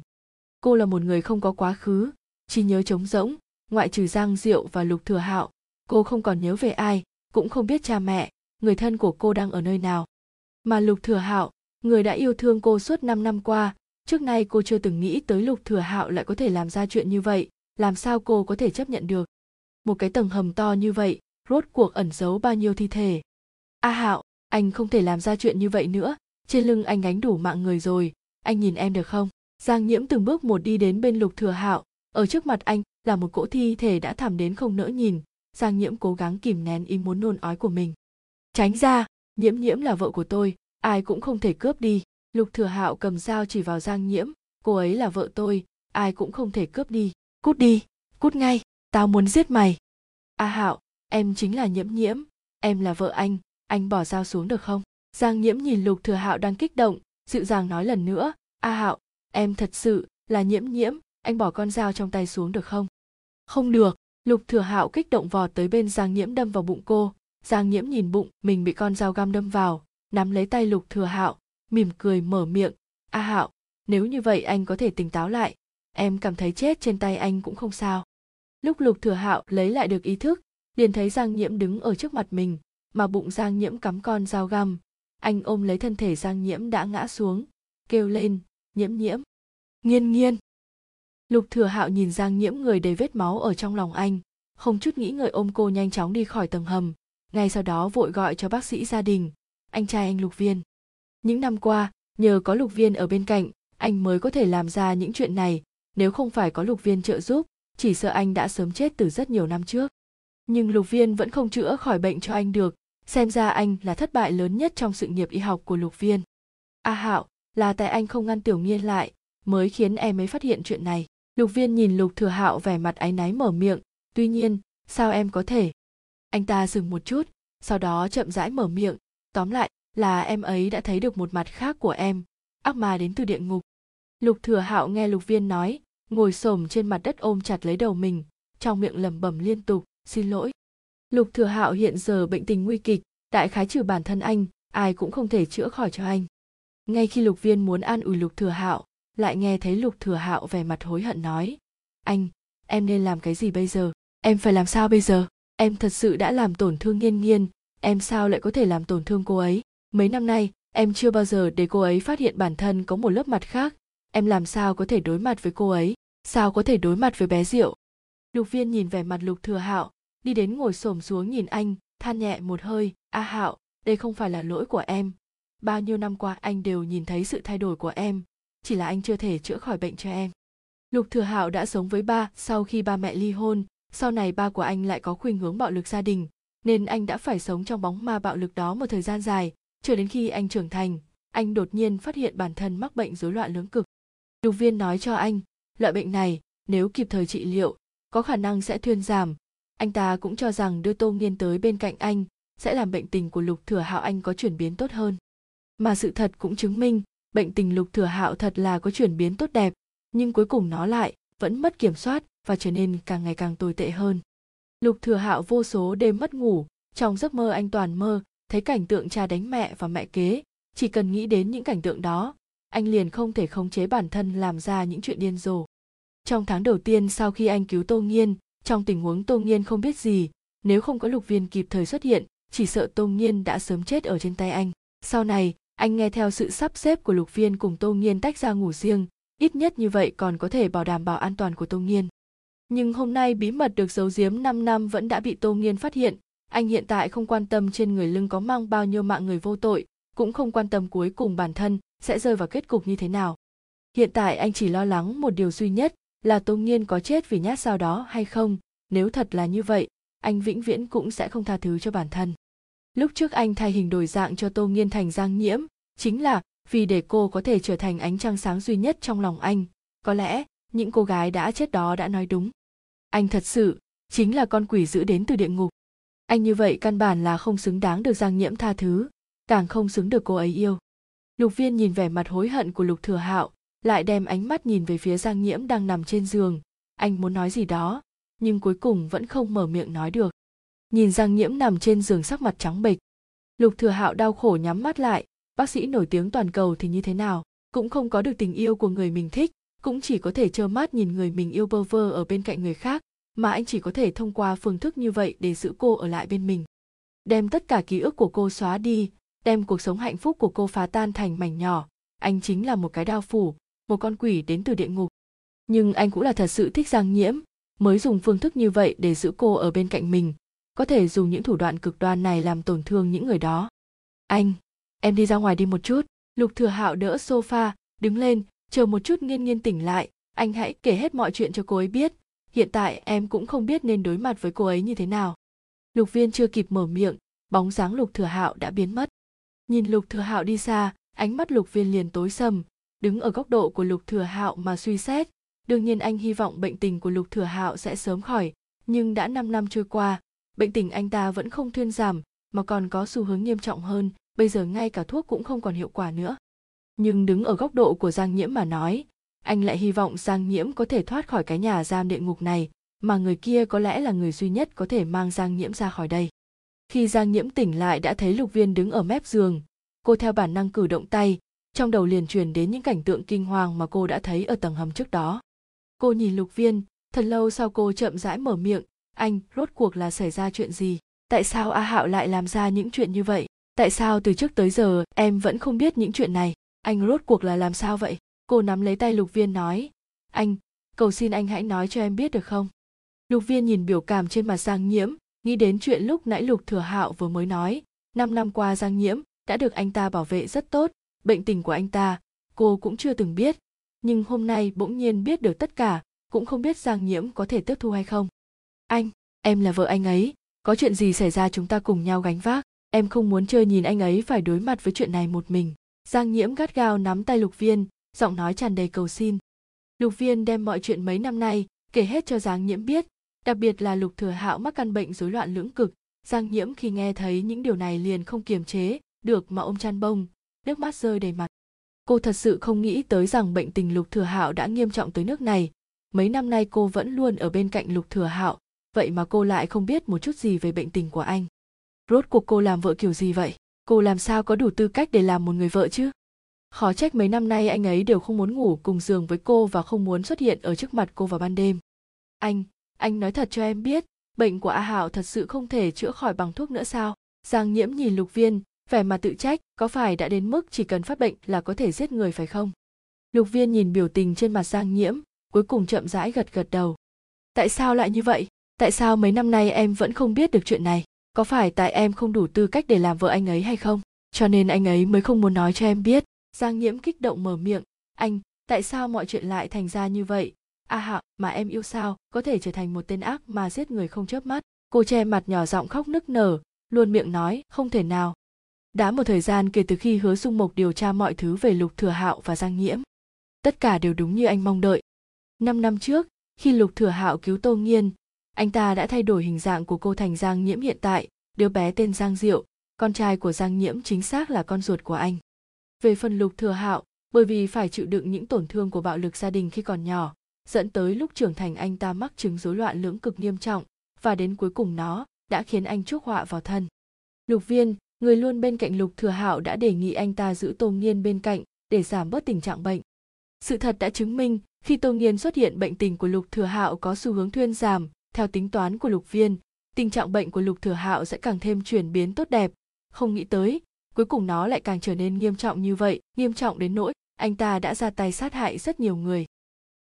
Cô là một người không có quá khứ, chỉ nhớ trống rỗng, ngoại trừ giang diệu và lục thừa hạo, cô không còn nhớ về ai, cũng không biết cha mẹ, người thân của cô đang ở nơi nào. Mà lục thừa hạo, người đã yêu thương cô suốt 5 năm qua, trước nay cô chưa từng nghĩ tới lục thừa hạo lại có thể làm ra chuyện như vậy, làm sao cô có thể chấp nhận được? Một cái tầng hầm to như vậy, rốt cuộc ẩn giấu bao nhiêu thi thể. A hạo, anh không thể làm ra chuyện như vậy nữa. Trên lưng anh gánh đủ mạng người rồi. Anh nhìn em được không? Giang nhiễm từng bước một đi đến bên lục thừa hạo. Ở trước mặt anh là một cỗ thi thể đã thảm đến không nỡ nhìn. Giang nhiễm cố gắng kìm nén ý muốn nôn ói của mình. Tránh ra, nhiễm nhiễm là vợ của tôi, ai cũng không thể cướp đi. Lục thừa hạo cầm dao chỉ vào giang nhiễm. Cô ấy là vợ tôi, ai cũng không thể cướp đi. Cút đi, cút ngay tao muốn giết mày. A hạo, em chính là nhiễm nhiễm. Em là vợ anh. Anh bỏ dao xuống được không? Giang nhiễm nhìn lục thừa hạo đang kích động, dịu dàng nói lần nữa. A hạo, em thật sự là nhiễm nhiễm. Anh bỏ con dao trong tay xuống được không? Không được. Lục thừa hạo kích động vọt tới bên giang nhiễm đâm vào bụng cô. Giang nhiễm nhìn bụng, mình bị con dao găm đâm vào, nắm lấy tay lục thừa hạo, mỉm cười mở miệng. A hạo, nếu như vậy anh có thể tỉnh táo lại. Em cảm thấy chết trên tay anh cũng không sao lúc lục thừa hạo lấy lại được ý thức, liền thấy giang nhiễm đứng ở trước mặt mình, mà bụng giang nhiễm cắm con dao găm. Anh ôm lấy thân thể giang nhiễm đã ngã xuống, kêu lên, nhiễm nhiễm! Nghiên nghiên! Lục thừa hạo nhìn giang nhiễm người đầy vết máu ở trong lòng anh, không chút nghĩ ngợi ôm cô nhanh chóng đi khỏi tầng hầm. Ngay sau đó vội gọi cho bác sĩ gia đình, anh trai anh lục viên. Những năm qua, nhờ có lục viên ở bên cạnh, anh mới có thể làm ra những chuyện này. Nếu không phải có lục viên trợ giúp chỉ sợ anh đã sớm chết từ rất nhiều năm trước. Nhưng lục viên vẫn không chữa khỏi bệnh cho anh được. Xem ra anh là thất bại lớn nhất trong sự nghiệp y học của lục viên. A à, hạo là tại anh không ngăn tiểu nghiên lại mới khiến em ấy phát hiện chuyện này. Lục viên nhìn lục thừa hạo vẻ mặt áy náy mở miệng. Tuy nhiên sao em có thể? Anh ta dừng một chút sau đó chậm rãi mở miệng. Tóm lại là em ấy đã thấy được một mặt khác của em. Ác ma đến từ địa ngục. Lục thừa hạo nghe lục viên nói ngồi xổm trên mặt đất ôm chặt lấy đầu mình, trong miệng lẩm bẩm liên tục, xin lỗi. Lục thừa hạo hiện giờ bệnh tình nguy kịch, đại khái trừ bản thân anh, ai cũng không thể chữa khỏi cho anh. Ngay khi lục viên muốn an ủi lục thừa hạo, lại nghe thấy lục thừa hạo vẻ mặt hối hận nói, anh, em nên làm cái gì bây giờ? Em phải làm sao bây giờ? Em thật sự đã làm tổn thương nghiên nghiên, em sao lại có thể làm tổn thương cô ấy? Mấy năm nay, em chưa bao giờ để cô ấy phát hiện bản thân có một lớp mặt khác, em làm sao có thể đối mặt với cô ấy? Sao có thể đối mặt với bé diệu? Lục viên nhìn vẻ mặt lục thừa hạo, đi đến ngồi xổm xuống nhìn anh, than nhẹ một hơi, a hạo, đây không phải là lỗi của em. Bao nhiêu năm qua anh đều nhìn thấy sự thay đổi của em, chỉ là anh chưa thể chữa khỏi bệnh cho em. Lục thừa hạo đã sống với ba sau khi ba mẹ ly hôn, sau này ba của anh lại có khuynh hướng bạo lực gia đình, nên anh đã phải sống trong bóng ma bạo lực đó một thời gian dài, cho đến khi anh trưởng thành, anh đột nhiên phát hiện bản thân mắc bệnh rối loạn lưỡng cực. Lục viên nói cho anh loại bệnh này, nếu kịp thời trị liệu, có khả năng sẽ thuyên giảm. Anh ta cũng cho rằng đưa tô nghiên tới bên cạnh anh sẽ làm bệnh tình của lục thừa hạo anh có chuyển biến tốt hơn. Mà sự thật cũng chứng minh, bệnh tình lục thừa hạo thật là có chuyển biến tốt đẹp, nhưng cuối cùng nó lại vẫn mất kiểm soát và trở nên càng ngày càng tồi tệ hơn. Lục thừa hạo vô số đêm mất ngủ, trong giấc mơ anh toàn mơ, thấy cảnh tượng cha đánh mẹ và mẹ kế, chỉ cần nghĩ đến những cảnh tượng đó anh liền không thể khống chế bản thân làm ra những chuyện điên rồ. Trong tháng đầu tiên sau khi anh cứu tô nghiên, trong tình huống tô nghiên không biết gì, nếu không có lục viên kịp thời xuất hiện, chỉ sợ tô nghiên đã sớm chết ở trên tay anh. Sau này, anh nghe theo sự sắp xếp của lục viên cùng tô nghiên tách ra ngủ riêng, ít nhất như vậy còn có thể bảo đảm bảo an toàn của tô nghiên. Nhưng hôm nay bí mật được giấu giếm 5 năm vẫn đã bị tô nghiên phát hiện. Anh hiện tại không quan tâm trên người lưng có mang bao nhiêu mạng người vô tội, cũng không quan tâm cuối cùng bản thân sẽ rơi vào kết cục như thế nào. Hiện tại anh chỉ lo lắng một điều duy nhất là tô nghiên có chết vì nhát dao đó hay không. Nếu thật là như vậy, anh vĩnh viễn cũng sẽ không tha thứ cho bản thân. Lúc trước anh thay hình đổi dạng cho tô nghiên thành giang nhiễm, chính là vì để cô có thể trở thành ánh trăng sáng duy nhất trong lòng anh. Có lẽ, những cô gái đã chết đó đã nói đúng. Anh thật sự chính là con quỷ giữ đến từ địa ngục. Anh như vậy căn bản là không xứng đáng được giang nhiễm tha thứ, càng không xứng được cô ấy yêu lục viên nhìn vẻ mặt hối hận của lục thừa hạo, lại đem ánh mắt nhìn về phía giang nhiễm đang nằm trên giường. Anh muốn nói gì đó, nhưng cuối cùng vẫn không mở miệng nói được. Nhìn giang nhiễm nằm trên giường sắc mặt trắng bệch. Lục thừa hạo đau khổ nhắm mắt lại, bác sĩ nổi tiếng toàn cầu thì như thế nào, cũng không có được tình yêu của người mình thích, cũng chỉ có thể trơ mắt nhìn người mình yêu bơ vơ ở bên cạnh người khác, mà anh chỉ có thể thông qua phương thức như vậy để giữ cô ở lại bên mình. Đem tất cả ký ức của cô xóa đi đem cuộc sống hạnh phúc của cô phá tan thành mảnh nhỏ. Anh chính là một cái đao phủ, một con quỷ đến từ địa ngục. Nhưng anh cũng là thật sự thích giang nhiễm, mới dùng phương thức như vậy để giữ cô ở bên cạnh mình, có thể dùng những thủ đoạn cực đoan này làm tổn thương những người đó. Anh, em đi ra ngoài đi một chút. Lục thừa hạo đỡ sofa, đứng lên, chờ một chút nghiên nghiên tỉnh lại. Anh hãy kể hết mọi chuyện cho cô ấy biết. Hiện tại em cũng không biết nên đối mặt với cô ấy như thế nào. Lục viên chưa kịp mở miệng, bóng dáng lục thừa hạo đã biến mất nhìn lục thừa hạo đi xa, ánh mắt lục viên liền tối sầm. Đứng ở góc độ của lục thừa hạo mà suy xét, đương nhiên anh hy vọng bệnh tình của lục thừa hạo sẽ sớm khỏi, nhưng đã 5 năm trôi qua, bệnh tình anh ta vẫn không thuyên giảm, mà còn có xu hướng nghiêm trọng hơn, bây giờ ngay cả thuốc cũng không còn hiệu quả nữa. Nhưng đứng ở góc độ của giang nhiễm mà nói, anh lại hy vọng giang nhiễm có thể thoát khỏi cái nhà giam địa ngục này, mà người kia có lẽ là người duy nhất có thể mang giang nhiễm ra khỏi đây khi giang nhiễm tỉnh lại đã thấy lục viên đứng ở mép giường. Cô theo bản năng cử động tay, trong đầu liền truyền đến những cảnh tượng kinh hoàng mà cô đã thấy ở tầng hầm trước đó. Cô nhìn lục viên, thật lâu sau cô chậm rãi mở miệng, anh, rốt cuộc là xảy ra chuyện gì? Tại sao a hạo lại làm ra những chuyện như vậy? Tại sao từ trước tới giờ em vẫn không biết những chuyện này? Anh rốt cuộc là làm sao vậy? Cô nắm lấy tay lục viên nói, anh, cầu xin anh hãy nói cho em biết được không? Lục viên nhìn biểu cảm trên mặt giang nhiễm nghĩ đến chuyện lúc nãy lục thừa hạo vừa mới nói, năm năm qua giang nhiễm đã được anh ta bảo vệ rất tốt, bệnh tình của anh ta cô cũng chưa từng biết. Nhưng hôm nay bỗng nhiên biết được tất cả, cũng không biết giang nhiễm có thể tiếp thu hay không. Anh, em là vợ anh ấy, có chuyện gì xảy ra chúng ta cùng nhau gánh vác? Em không muốn chơi nhìn anh ấy phải đối mặt với chuyện này một mình. Giang nhiễm gắt gao nắm tay lục viên, giọng nói tràn đầy cầu xin. Lục viên đem mọi chuyện mấy năm nay kể hết cho giang nhiễm biết đặc biệt là lục thừa hạo mắc căn bệnh rối loạn lưỡng cực giang nhiễm khi nghe thấy những điều này liền không kiềm chế được mà ôm chăn bông, nước mắt rơi đầy mặt. Cô thật sự không nghĩ tới rằng bệnh tình lục thừa hạo đã nghiêm trọng tới nước này. Mấy năm nay cô vẫn luôn ở bên cạnh lục thừa hạo, vậy mà cô lại không biết một chút gì về bệnh tình của anh. Rốt cuộc cô làm vợ kiểu gì vậy? Cô làm sao có đủ tư cách để làm một người vợ chứ? Khó trách mấy năm nay anh ấy đều không muốn ngủ cùng giường với cô và không muốn xuất hiện ở trước mặt cô vào ban đêm. Anh anh nói thật cho em biết, bệnh của a hảo thật sự không thể chữa khỏi bằng thuốc nữa sao? Giang nhiễm nhìn lục viên, vẻ mặt tự trách, có phải đã đến mức chỉ cần phát bệnh là có thể giết người phải không? Lục viên nhìn biểu tình trên mặt giang nhiễm, cuối cùng chậm rãi gật gật đầu. Tại sao lại như vậy? Tại sao mấy năm nay em vẫn không biết được chuyện này? Có phải tại em không đủ tư cách để làm vợ anh ấy hay không? Cho nên anh ấy mới không muốn nói cho em biết. Giang nhiễm kích động mở miệng. Anh, tại sao mọi chuyện lại thành ra như vậy? A à hạo mà em yêu sao, có thể trở thành một tên ác mà giết người không chớp mắt. Cô che mặt nhỏ giọng khóc nức nở, luôn miệng nói, không thể nào. Đã một thời gian kể từ khi hứa dung mộc điều tra mọi thứ về lục thừa hạo và giang nhiễm. Tất cả đều đúng như anh mong đợi. Năm năm trước, khi lục thừa hạo cứu tô nghiên, anh ta đã thay đổi hình dạng của cô thành giang nhiễm hiện tại, đứa bé tên giang diệu. Con trai của giang nhiễm chính xác là con ruột của anh. Về phần lục thừa hạo, bởi vì phải chịu đựng những tổn thương của bạo lực gia đình khi còn nhỏ dẫn tới lúc trưởng thành anh ta mắc chứng rối loạn lưỡng cực nghiêm trọng, và đến cuối cùng nó đã khiến anh chuốc họa vào thân. Lục viên, người luôn bên cạnh lục thừa hạo đã đề nghị anh ta giữ tô nghiên bên cạnh để giảm bớt tình trạng bệnh. Sự thật đã chứng minh, khi tô nghiên xuất hiện bệnh tình của lục thừa hạo có xu hướng thuyên giảm, theo tính toán của lục viên, tình trạng bệnh của lục thừa hạo sẽ càng thêm chuyển biến tốt đẹp. Không nghĩ tới, cuối cùng nó lại càng trở nên nghiêm trọng như vậy, nghiêm trọng đến nỗi anh ta đã ra tay sát hại rất nhiều người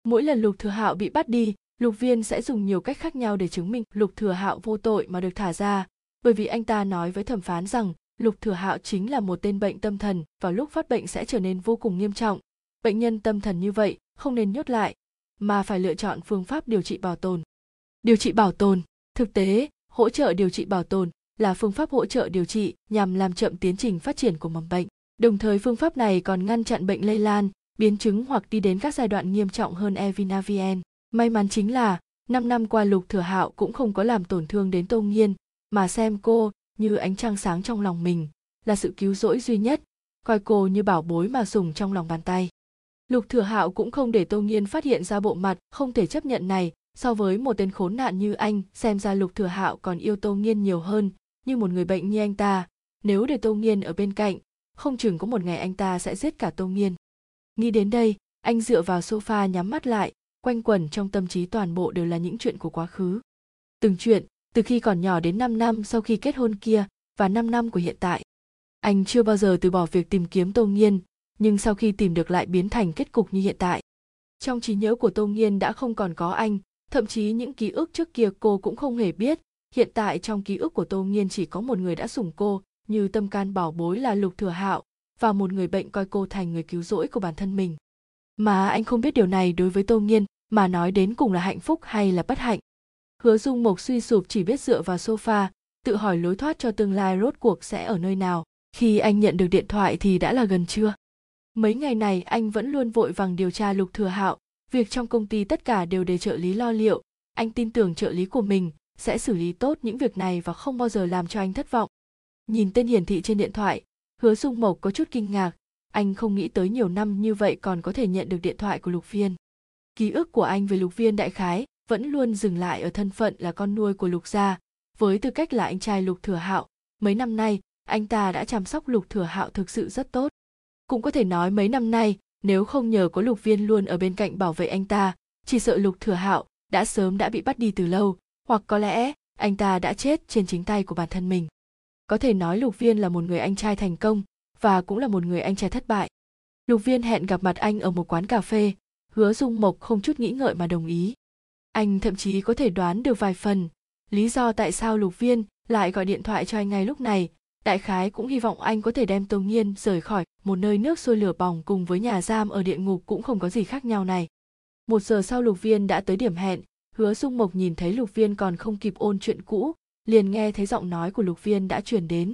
mỗi lần lục thừa hạo bị bắt đi, lục viên sẽ dùng nhiều cách khác nhau để chứng minh lục thừa hạo vô tội mà được thả ra. Bởi vì anh ta nói với thẩm phán rằng lục thừa hạo chính là một tên bệnh tâm thần và lúc phát bệnh sẽ trở nên vô cùng nghiêm trọng. Bệnh nhân tâm thần như vậy không nên nhốt lại, mà phải lựa chọn phương pháp điều trị bảo tồn. Điều trị bảo tồn, thực tế, hỗ trợ điều trị bảo tồn là phương pháp hỗ trợ điều trị nhằm làm chậm tiến trình phát triển của mầm bệnh. Đồng thời phương pháp này còn ngăn chặn bệnh lây lan biến chứng hoặc đi đến các giai đoạn nghiêm trọng hơn evinavien may mắn chính là, năm năm qua lục thừa hạo cũng không có làm tổn thương đến tô nghiên, mà xem cô như ánh trăng sáng trong lòng mình, là sự cứu rỗi duy nhất, coi cô như bảo bối mà dùng trong lòng bàn tay. Lục thừa hạo cũng không để tô nghiên phát hiện ra bộ mặt không thể chấp nhận này, so với một tên khốn nạn như anh, xem ra lục thừa hạo còn yêu tô nghiên nhiều hơn, như một người bệnh như anh ta. Nếu để tô nghiên ở bên cạnh, không chừng có một ngày anh ta sẽ giết cả tô nghiên nghĩ đến đây anh dựa vào sofa nhắm mắt lại quanh quẩn trong tâm trí toàn bộ đều là những chuyện của quá khứ từng chuyện từ khi còn nhỏ đến 5 năm sau khi kết hôn kia và 5 năm của hiện tại. Anh chưa bao giờ từ bỏ việc tìm kiếm Tô Nghiên, nhưng sau khi tìm được lại biến thành kết cục như hiện tại. Trong trí nhớ của Tô Nghiên đã không còn có anh, thậm chí những ký ức trước kia cô cũng không hề biết. Hiện tại trong ký ức của Tô Nghiên chỉ có một người đã sủng cô, như tâm can bảo bối là Lục Thừa Hạo, và một người bệnh coi cô thành người cứu rỗi của bản thân mình. Mà anh không biết điều này đối với Tô Nghiên mà nói đến cùng là hạnh phúc hay là bất hạnh. Hứa Dung Mộc suy sụp chỉ biết dựa vào sofa, tự hỏi lối thoát cho tương lai rốt cuộc sẽ ở nơi nào. Khi anh nhận được điện thoại thì đã là gần trưa. Mấy ngày này anh vẫn luôn vội vàng điều tra Lục Thừa Hạo, việc trong công ty tất cả đều để trợ lý lo liệu, anh tin tưởng trợ lý của mình sẽ xử lý tốt những việc này và không bao giờ làm cho anh thất vọng. Nhìn tên hiển thị trên điện thoại, Hứa Dung Mộc có chút kinh ngạc, anh không nghĩ tới nhiều năm như vậy còn có thể nhận được điện thoại của Lục Viên. Ký ức của anh về Lục Viên đại khái vẫn luôn dừng lại ở thân phận là con nuôi của lục gia. Với tư cách là anh trai lục thừa hạo mấy năm nay anh ta đã chăm sóc lục thừa hạo thực sự rất tốt. Cũng có thể nói mấy năm nay nếu không nhờ có lục viên luôn ở bên cạnh bảo vệ anh ta chỉ sợ lục thừa hạo đã sớm đã bị bắt đi từ lâu. Hoặc có lẽ anh ta đã chết trên chính tay của bản thân mình có thể nói lục viên là một người anh trai thành công và cũng là một người anh trai thất bại. Lục viên hẹn gặp mặt anh ở một quán cà phê, hứa dung mộc không chút nghĩ ngợi mà đồng ý. Anh thậm chí có thể đoán được vài phần, lý do tại sao lục viên lại gọi điện thoại cho anh ngay lúc này. Đại khái cũng hy vọng anh có thể đem tô nghiên rời khỏi một nơi nước sôi lửa bỏng cùng với nhà giam ở địa ngục cũng không có gì khác nhau này. Một giờ sau lục viên đã tới điểm hẹn, hứa dung mộc nhìn thấy lục viên còn không kịp ôn chuyện cũ liền nghe thấy giọng nói của lục viên đã truyền đến.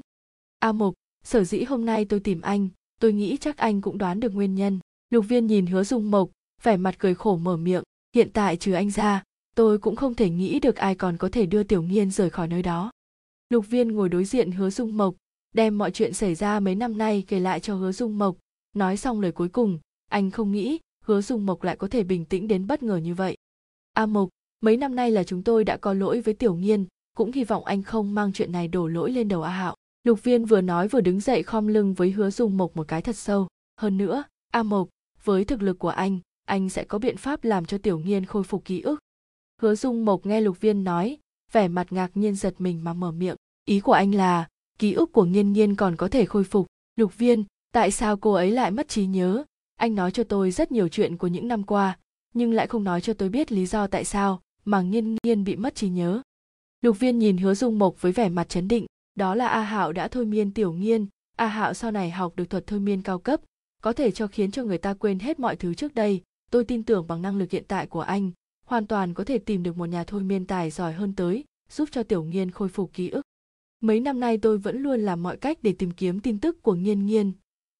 A mộc, sở dĩ hôm nay tôi tìm anh, tôi nghĩ chắc anh cũng đoán được nguyên nhân. Lục viên nhìn hứa dung mộc, vẻ mặt cười khổ mở miệng, hiện tại trừ anh ra, tôi cũng không thể nghĩ được ai còn có thể đưa tiểu nghiên rời khỏi nơi đó. Lục viên ngồi đối diện hứa dung mộc, đem mọi chuyện xảy ra mấy năm nay kể lại cho hứa dung mộc. Nói xong lời cuối cùng, anh không nghĩ hứa dung mộc lại có thể bình tĩnh đến bất ngờ như vậy. A mộc, mấy năm nay là chúng tôi đã có lỗi với tiểu nghiên cũng hy vọng anh không mang chuyện này đổ lỗi lên đầu a hạo. Lục viên vừa nói vừa đứng dậy khom lưng với hứa dung mộc một cái thật sâu. Hơn nữa, a mộc, với thực lực của anh anh sẽ có biện pháp làm cho tiểu nghiên khôi phục ký ức. Hứa dung mộc nghe lục viên nói, vẻ mặt ngạc nhiên giật mình mà mở miệng. Ý của anh là, ký ức của nghiên nghiên còn có thể khôi phục. Lục viên, tại sao cô ấy lại mất trí nhớ? Anh nói cho tôi rất nhiều chuyện của những năm qua, nhưng lại không nói cho tôi biết lý do tại sao mà nghiên nghiên bị mất trí nhớ lục viên nhìn hứa dung mộc với vẻ mặt chấn định, đó là a hạo đã thôi miên tiểu nghiên. A hạo sau này học được thuật thôi miên cao cấp, có thể cho khiến cho người ta quên hết mọi thứ trước đây. Tôi tin tưởng bằng năng lực hiện tại của anh, hoàn toàn có thể tìm được một nhà thôi miên tài giỏi hơn tới, giúp cho tiểu nghiên khôi phục ký ức. Mấy năm nay tôi vẫn luôn làm mọi cách để tìm kiếm tin tức của nghiên nghiên.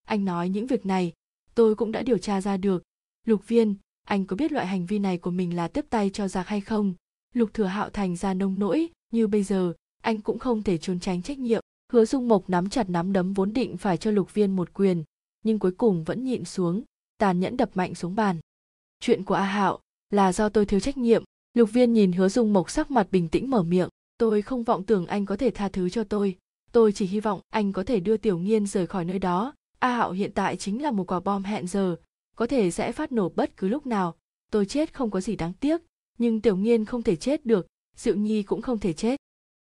Anh nói những việc này, tôi cũng đã điều tra ra được. Lục viên, anh có biết loại hành vi này của mình là tiếp tay cho giặc hay không? Lục thừa hạo thành ra nông nỗi, như bây giờ, anh cũng không thể trốn tránh trách nhiệm. Hứa dung mộc nắm chặt nắm đấm vốn định phải cho lục viên một quyền, nhưng cuối cùng vẫn nhịn xuống, tàn nhẫn đập mạnh xuống bàn. Chuyện của a hạo là do tôi thiếu trách nhiệm. Lục viên nhìn hứa dung mộc sắc mặt bình tĩnh mở miệng. Tôi không vọng tưởng anh có thể tha thứ cho tôi. Tôi chỉ hy vọng anh có thể đưa tiểu nghiên rời khỏi nơi đó. A hạo hiện tại chính là một quả bom hẹn giờ, có thể sẽ phát nổ bất cứ lúc nào. Tôi chết không có gì đáng tiếc nhưng tiểu nghiên không thể chết được, diệu nhi cũng không thể chết.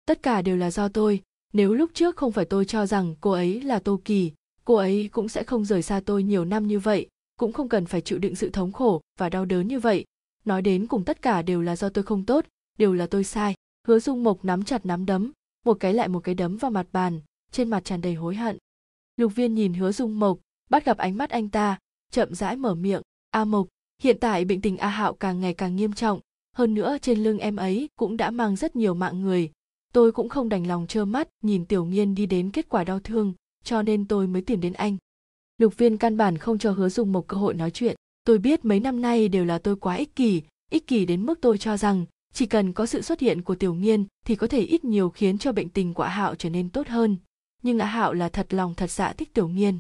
Tất cả đều là do tôi, nếu lúc trước không phải tôi cho rằng cô ấy là tô kỳ, cô ấy cũng sẽ không rời xa tôi nhiều năm như vậy, cũng không cần phải chịu đựng sự thống khổ và đau đớn như vậy. Nói đến cùng tất cả đều là do tôi không tốt, đều là tôi sai. Hứa dung mộc nắm chặt nắm đấm, một cái lại một cái đấm vào mặt bàn, trên mặt tràn đầy hối hận. Lục viên nhìn hứa dung mộc, bắt gặp ánh mắt anh ta, chậm rãi mở miệng, a mộc, hiện tại bệnh tình a hạo càng ngày càng nghiêm trọng hơn nữa trên lưng em ấy cũng đã mang rất nhiều mạng người. Tôi cũng không đành lòng trơ mắt nhìn tiểu nghiên đi đến kết quả đau thương, cho nên tôi mới tìm đến anh. Lục viên căn bản không cho hứa dung một cơ hội nói chuyện. Tôi biết mấy năm nay đều là tôi quá ích kỷ ích kỷ đến mức tôi cho rằng chỉ cần có sự xuất hiện của tiểu nghiên thì có thể ít nhiều khiến cho bệnh tình của hạo trở nên tốt hơn. Nhưng ạ hạo là thật lòng thật dạ thích tiểu nghiên.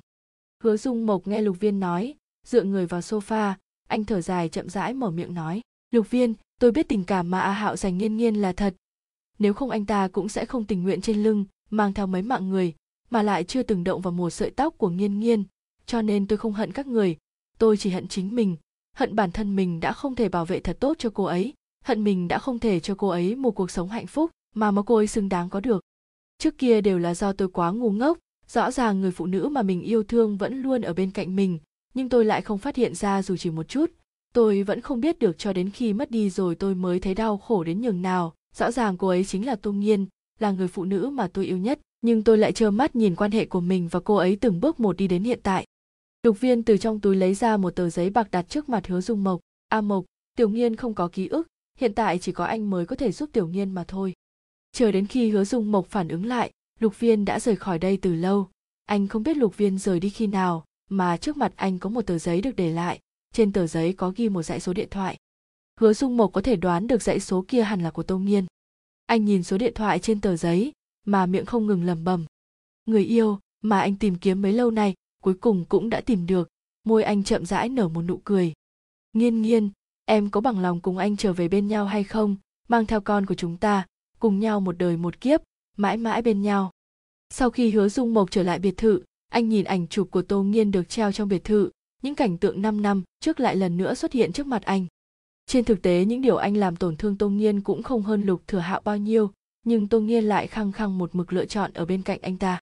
Hứa dung mộc nghe lục viên nói, dựa người vào sofa, anh thở dài chậm rãi mở miệng nói, lục viên tôi biết tình cảm mà a hạo dành nghiên nghiên là thật. Nếu không anh ta cũng sẽ không tình nguyện trên lưng, mang theo mấy mạng người, mà lại chưa từng động vào một sợi tóc của nghiên nghiên. Cho nên tôi không hận các người. Tôi chỉ hận chính mình. Hận bản thân mình đã không thể bảo vệ thật tốt cho cô ấy. Hận mình đã không thể cho cô ấy một cuộc sống hạnh phúc mà mà cô ấy xứng đáng có được. Trước kia đều là do tôi quá ngu ngốc. Rõ ràng người phụ nữ mà mình yêu thương vẫn luôn ở bên cạnh mình. Nhưng tôi lại không phát hiện ra dù chỉ một chút tôi vẫn không biết được cho đến khi mất đi rồi tôi mới thấy đau khổ đến nhường nào. Rõ ràng cô ấy chính là tô nghiên, là người phụ nữ mà tôi yêu nhất, nhưng tôi lại trơ mắt nhìn quan hệ của mình và cô ấy từng bước một đi đến hiện tại. Lục viên từ trong túi lấy ra một tờ giấy bạc đặt trước mặt hứa dung mộc. A mộc, tiểu nghiên không có ký ức, hiện tại chỉ có anh mới có thể giúp tiểu nghiên mà thôi. Chờ đến khi hứa dung mộc phản ứng lại, lục viên đã rời khỏi đây từ lâu. Anh không biết lục viên rời đi khi nào, mà trước mặt anh có một tờ giấy được để lại trên tờ giấy có ghi một dãy số điện thoại. Hứa dung mộc có thể đoán được dãy số kia hẳn là của tô nghiên anh nhìn số điện thoại trên tờ giấy, mà miệng không ngừng lẩm bẩm. Người yêu, mà anh tìm kiếm mấy lâu nay, cuối cùng cũng đã tìm được. Môi anh chậm rãi nở một nụ cười. Nghiên nghiên, em có bằng lòng cùng anh trở về bên nhau hay không? Mang theo con của chúng ta, cùng nhau một đời một kiếp, mãi mãi bên nhau. Sau khi hứa dung mộc trở lại biệt thự, anh nhìn ảnh chụp của tô nghiên được treo trong biệt thự những cảnh tượng 5 năm trước lại lần nữa xuất hiện trước mặt anh. Trên thực tế, những điều anh làm tổn thương tô Nhiên cũng không hơn lục thừa hạo bao nhiêu, nhưng tô Nhiên lại khăng khăng một mực lựa chọn ở bên cạnh anh ta.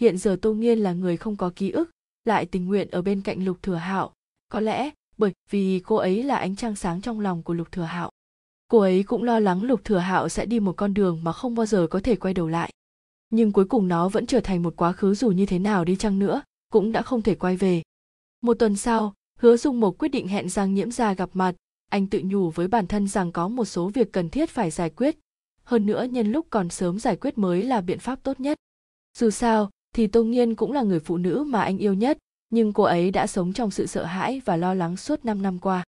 Hiện giờ tô nghiên là người không có ký ức, lại tình nguyện ở bên cạnh lục thừa hạo. Có lẽ bởi vì cô ấy là ánh trăng sáng trong lòng của lục thừa hạo. Cô ấy cũng lo lắng lục thừa hạo sẽ đi một con đường mà không bao giờ có thể quay đầu lại. Nhưng cuối cùng nó vẫn trở thành một quá khứ dù như thế nào đi chăng nữa, cũng đã không thể quay về một tuần sau hứa dung một quyết định hẹn giang nhiễm ra gặp mặt anh tự nhủ với bản thân rằng có một số việc cần thiết phải giải quyết hơn nữa nhân lúc còn sớm giải quyết mới là biện pháp tốt nhất dù sao thì tô nhiên cũng là người phụ nữ mà anh yêu nhất nhưng cô ấy đã sống trong sự sợ hãi và lo lắng suốt 5 năm qua.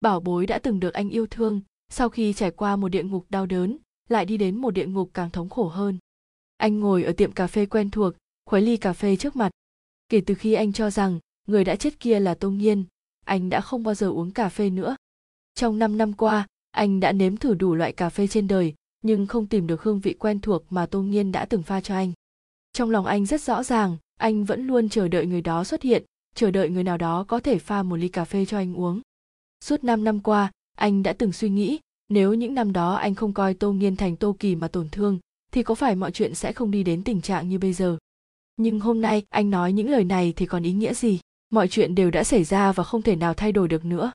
Bảo bối đã từng được anh yêu thương, sau khi trải qua một địa ngục đau đớn, lại đi đến một địa ngục càng thống khổ hơn. Anh ngồi ở tiệm cà phê quen thuộc, khuấy ly cà phê trước mặt. Kể từ khi anh cho rằng người đã chết kia là Tô Nghiên, anh đã không bao giờ uống cà phê nữa. Trong 5 năm qua, anh đã nếm thử đủ loại cà phê trên đời, nhưng không tìm được hương vị quen thuộc mà Tô Nghiên đã từng pha cho anh. Trong lòng anh rất rõ ràng, anh vẫn luôn chờ đợi người đó xuất hiện, chờ đợi người nào đó có thể pha một ly cà phê cho anh uống. Suốt 5 năm qua, anh đã từng suy nghĩ, nếu những năm đó anh không coi Tô Nghiên thành Tô Kỳ mà tổn thương, thì có phải mọi chuyện sẽ không đi đến tình trạng như bây giờ. Nhưng hôm nay anh nói những lời này thì còn ý nghĩa gì? Mọi chuyện đều đã xảy ra và không thể nào thay đổi được nữa.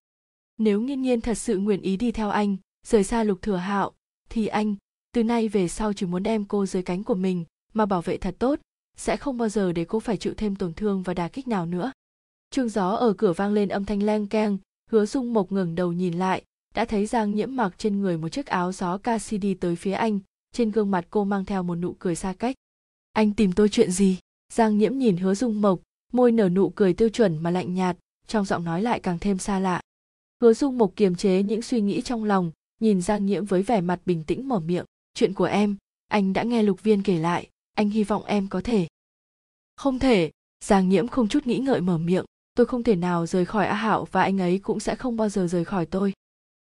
Nếu nghiên nhiên thật sự nguyện ý đi theo anh, rời xa lục thừa hạo, thì anh, từ nay về sau chỉ muốn đem cô dưới cánh của mình, mà bảo vệ thật tốt, sẽ không bao giờ để cô phải chịu thêm tổn thương và đà kích nào nữa. Chuông gió ở cửa vang lên âm thanh leng keng hứa dung mộc ngẩng đầu nhìn lại đã thấy giang nhiễm mặc trên người một chiếc áo gió cassidy tới phía anh trên gương mặt cô mang theo một nụ cười xa cách. Anh tìm tôi chuyện gì? Giang nhiễm nhìn hứa dung mộc môi nở nụ cười tiêu chuẩn mà lạnh nhạt, trong giọng nói lại càng thêm xa lạ. Hứa dung mục kiềm chế những suy nghĩ trong lòng, nhìn giang nhiễm với vẻ mặt bình tĩnh mở miệng, chuyện của em, anh đã nghe lục viên kể lại, anh hy vọng em có thể. Không thể. Giang nhiễm không chút nghĩ ngợi mở miệng, tôi không thể nào rời khỏi a hạo và anh ấy cũng sẽ không bao giờ rời khỏi tôi.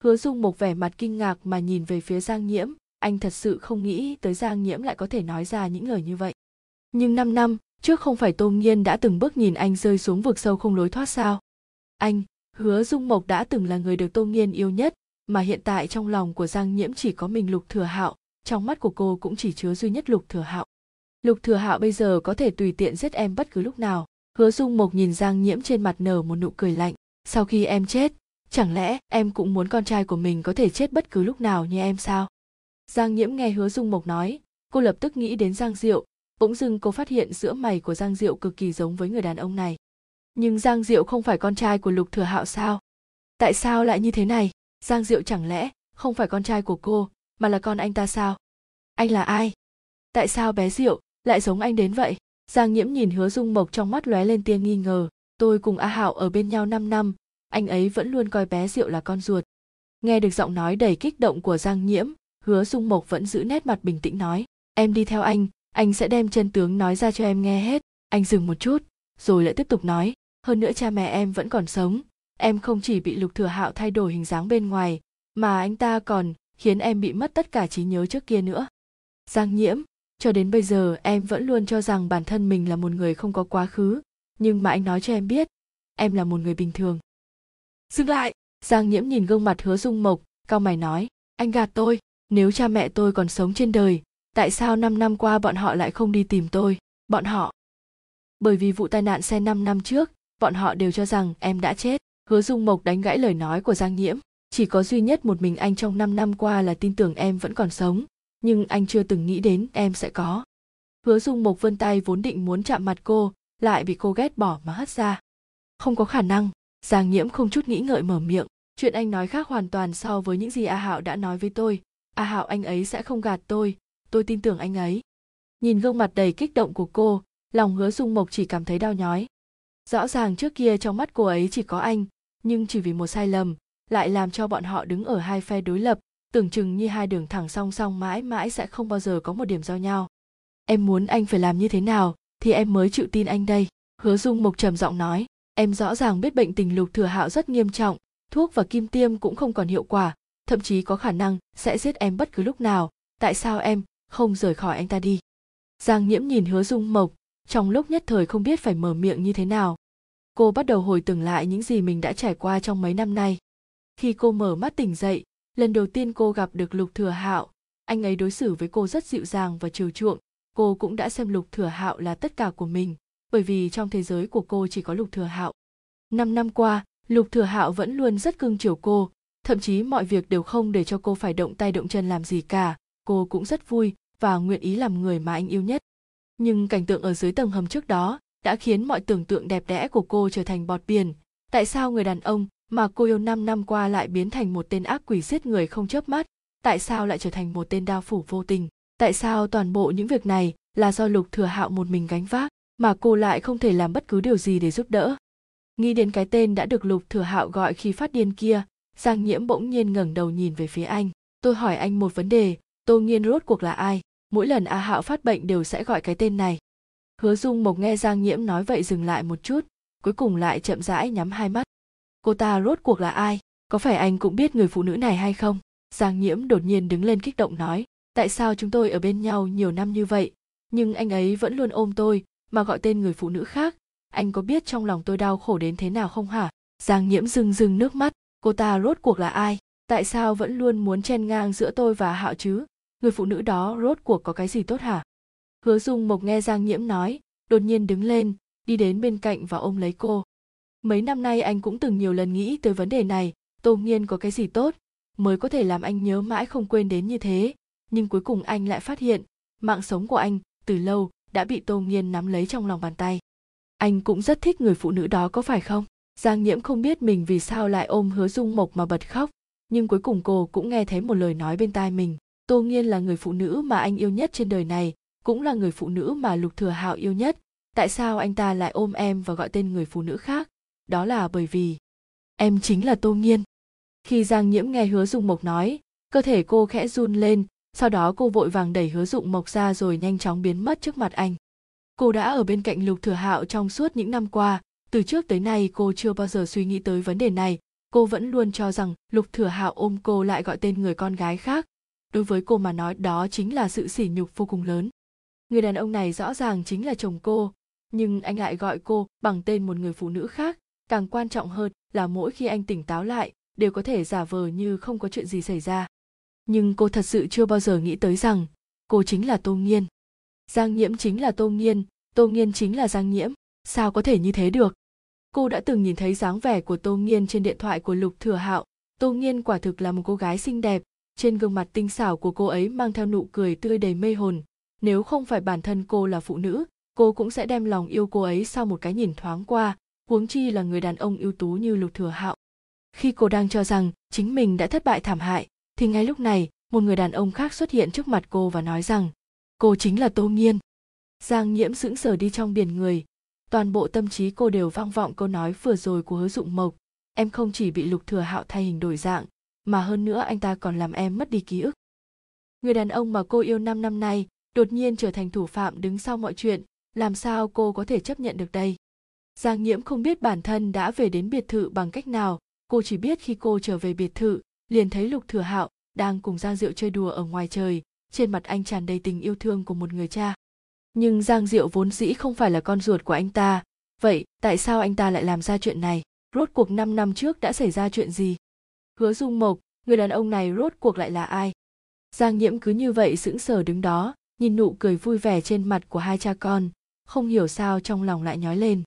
Hứa dung một vẻ mặt kinh ngạc mà nhìn về phía giang nhiễm, anh thật sự không nghĩ tới giang nhiễm lại có thể nói ra những lời như vậy. Nhưng năm năm trước không phải tôn nhiên đã từng bước nhìn anh rơi xuống vực sâu không lối thoát sao? Anh, hứa dung mộc đã từng là người được tôn nhiên yêu nhất, mà hiện tại trong lòng của giang nhiễm chỉ có mình lục thừa hạo, trong mắt của cô cũng chỉ chứa duy nhất lục thừa hạo. Lục thừa hạo bây giờ có thể tùy tiện giết em bất cứ lúc nào. Hứa dung mộc nhìn giang nhiễm trên mặt nở một nụ cười lạnh. Sau khi em chết, chẳng lẽ em cũng muốn con trai của mình có thể chết bất cứ lúc nào như em sao? Giang nhiễm nghe hứa dung mộc nói, cô lập tức nghĩ đến giang diệu bỗng dưng cô phát hiện giữa mày của giang diệu cực kỳ giống với người đàn ông này. Nhưng giang diệu không phải con trai của lục thừa hạo sao? Tại sao lại như thế này? Giang diệu chẳng lẽ không phải con trai của cô, mà là con anh ta sao? Anh là ai? Tại sao bé diệu lại giống anh đến vậy? Giang nhiễm nhìn hứa dung mộc trong mắt lóe lên tia nghi ngờ. Tôi cùng a hạo ở bên nhau 5 năm, anh ấy vẫn luôn coi bé diệu là con ruột. Nghe được giọng nói đầy kích động của giang nhiễm, hứa dung mộc vẫn giữ nét mặt bình tĩnh nói, em đi theo anh anh sẽ đem chân tướng nói ra cho em nghe hết. Anh dừng một chút, rồi lại tiếp tục nói. Hơn nữa cha mẹ em vẫn còn sống. Em không chỉ bị lục thừa hạo thay đổi hình dáng bên ngoài, mà anh ta còn khiến em bị mất tất cả trí nhớ trước kia nữa. Giang nhiễm, cho đến bây giờ em vẫn luôn cho rằng bản thân mình là một người không có quá khứ, nhưng mà anh nói cho em biết, em là một người bình thường. Dừng lại! Giang nhiễm nhìn gương mặt hứa dung mộc, cao mày nói, anh gạt tôi, nếu cha mẹ tôi còn sống trên đời tại sao năm năm qua bọn họ lại không đi tìm tôi? Bọn họ. Bởi vì vụ tai nạn xe năm năm trước, bọn họ đều cho rằng em đã chết. Hứa dung mộc đánh gãy lời nói của giang nhiễm. Chỉ có duy nhất một mình anh trong năm năm qua là tin tưởng em vẫn còn sống. Nhưng anh chưa từng nghĩ đến em sẽ có. Hứa dung mộc vươn tay vốn định muốn chạm mặt cô, lại bị cô ghét bỏ mà hất ra. Không có khả năng. Giang nhiễm không chút nghĩ ngợi mở miệng. Chuyện anh nói khác hoàn toàn so với những gì a hạo đã nói với tôi. A hạo anh ấy sẽ không gạt tôi tôi tin tưởng anh ấy. Nhìn gương mặt đầy kích động của cô, lòng hứa dung mộc chỉ cảm thấy đau nhói. Rõ ràng trước kia trong mắt cô ấy chỉ có anh, nhưng chỉ vì một sai lầm, lại làm cho bọn họ đứng ở hai phe đối lập, tưởng chừng như hai đường thẳng song song mãi mãi sẽ không bao giờ có một điểm giao nhau. Em muốn anh phải làm như thế nào, thì em mới chịu tin anh đây, hứa dung mộc trầm giọng nói. Em rõ ràng biết bệnh tình lục thừa hạo rất nghiêm trọng, thuốc và kim tiêm cũng không còn hiệu quả, thậm chí có khả năng sẽ giết em bất cứ lúc nào. Tại sao em không rời khỏi anh ta đi. Giang nhiễm nhìn hứa dung mộc, trong lúc nhất thời không biết phải mở miệng như thế nào. Cô bắt đầu hồi tưởng lại những gì mình đã trải qua trong mấy năm nay. Khi cô mở mắt tỉnh dậy, lần đầu tiên cô gặp được lục thừa hạo, anh ấy đối xử với cô rất dịu dàng và chiều chuộng. Cô cũng đã xem lục thừa hạo là tất cả của mình, bởi vì trong thế giới của cô chỉ có lục thừa hạo. Năm năm qua, lục thừa hạo vẫn luôn rất cưng chiều cô, thậm chí mọi việc đều không để cho cô phải động tay động chân làm gì cả. Cô cũng rất vui và nguyện ý làm người mà anh yêu nhất. Nhưng cảnh tượng ở dưới tầng hầm trước đó đã khiến mọi tưởng tượng đẹp đẽ của cô trở thành bọt biển. Tại sao người đàn ông mà cô yêu năm năm qua lại biến thành một tên ác quỷ giết người không chớp mắt? Tại sao lại trở thành một tên đao phủ vô tình? Tại sao toàn bộ những việc này là do lục thừa hạo một mình gánh vác mà cô lại không thể làm bất cứ điều gì để giúp đỡ? Nghĩ đến cái tên đã được lục thừa hạo gọi khi phát điên kia, giang nhiễm bỗng nhiên ngẩng đầu nhìn về phía anh. Tôi hỏi anh một vấn đề tô nghiên rốt cuộc là ai? Mỗi lần a hạo phát bệnh đều sẽ gọi cái tên này. Hứa dung mộc nghe giang nhiễm nói vậy dừng lại một chút, cuối cùng lại chậm rãi nhắm hai mắt. Cô ta rốt cuộc là ai? Có phải anh cũng biết người phụ nữ này hay không? Giang nhiễm đột nhiên đứng lên kích động nói, tại sao chúng tôi ở bên nhau nhiều năm như vậy, nhưng anh ấy vẫn luôn ôm tôi mà gọi tên người phụ nữ khác? Anh có biết trong lòng tôi đau khổ đến thế nào không hả? Giang nhiễm rưng rưng nước mắt, cô ta rốt cuộc là ai? Tại sao vẫn luôn muốn chen ngang giữa tôi và hạo chứ? Người phụ nữ đó rốt cuộc có cái gì tốt hả? Hứa dung mộc nghe giang nhiễm nói, đột nhiên đứng lên, đi đến bên cạnh và ôm lấy cô. Mấy năm nay anh cũng từng nhiều lần nghĩ tới vấn đề này tô nghiên có cái gì tốt, mới có thể làm anh nhớ mãi không quên đến như thế. Nhưng cuối cùng anh lại phát hiện, mạng sống của anh, từ lâu, đã bị tô nghiên nắm lấy trong lòng bàn tay. Anh cũng rất thích người phụ nữ đó có phải không? Giang nhiễm không biết mình vì sao lại ôm hứa dung mộc mà bật khóc, nhưng cuối cùng cô cũng nghe thấy một lời nói bên tai mình tô nghiên là người phụ nữ mà anh yêu nhất trên đời này, cũng là người phụ nữ mà lục thừa hạo yêu nhất. Tại sao anh ta lại ôm em và gọi tên người phụ nữ khác? Đó là bởi vì em chính là tô nghiên. Khi giang nhiễm nghe hứa Dung mộc nói, cơ thể cô khẽ run lên, sau đó cô vội vàng đẩy hứa dụng mộc ra rồi nhanh chóng biến mất trước mặt anh. Cô đã ở bên cạnh lục thừa hạo trong suốt những năm qua. Từ trước tới nay cô chưa bao giờ suy nghĩ tới vấn đề này. Cô vẫn luôn cho rằng lục thừa hạo ôm cô lại gọi tên người con gái khác đối với cô mà nói, đó chính là sự sỉ nhục vô cùng lớn. Người đàn ông này rõ ràng chính là chồng cô, nhưng anh lại gọi cô bằng tên một người phụ nữ khác. Càng quan trọng hơn là mỗi khi anh tỉnh táo lại, đều có thể giả vờ như không có chuyện gì xảy ra. Nhưng cô thật sự chưa bao giờ nghĩ tới rằng cô chính là tô nghiên. Giang nhiễm chính là tô nghiên tô nghiên chính là giang nhiễm. Sao có thể như thế được? Cô đã từng nhìn thấy dáng vẻ của tô nghiên trên điện thoại của lục thừa hạo. Tô nghiên quả thực là một cô gái xinh đẹp trên gương mặt tinh xảo của cô ấy mang theo nụ cười tươi đầy mê hồn. Nếu không phải bản thân cô là phụ nữ, cô cũng sẽ đem lòng yêu cô ấy sau một cái nhìn thoáng qua, huống chi là người đàn ông ưu tú như lục thừa hạo. Khi cô đang cho rằng chính mình đã thất bại thảm hại, thì ngay lúc này, một người đàn ông khác xuất hiện trước mặt cô và nói rằng, cô chính là tô nghiên. Giang nhiễm sững sờ đi trong biển người. Toàn bộ tâm trí cô đều vang vọng câu nói vừa rồi của hứa dụng mộc. Em không chỉ bị lục thừa hạo thay hình đổi dạng mà hơn nữa anh ta còn làm em mất đi ký ức. Người đàn ông mà cô yêu năm năm nay đột nhiên trở thành thủ phạm đứng sau mọi chuyện, làm sao cô có thể chấp nhận được đây? Giang nhiễm không biết bản thân đã về đến biệt thự bằng cách nào, cô chỉ biết khi cô trở về biệt thự, liền thấy lục thừa hạo đang cùng giang diệu chơi đùa ở ngoài trời, trên mặt anh tràn đầy tình yêu thương của một người cha. Nhưng giang diệu vốn dĩ không phải là con ruột của anh ta, vậy tại sao anh ta lại làm ra chuyện này? Rốt cuộc 5 năm trước đã xảy ra chuyện gì? Hứa dung mộc, người đàn ông này rốt cuộc lại là ai? Giang nhiễm cứ như vậy sững sờ đứng đó, nhìn nụ cười vui vẻ trên mặt của hai cha con, không hiểu sao trong lòng lại nhói lên.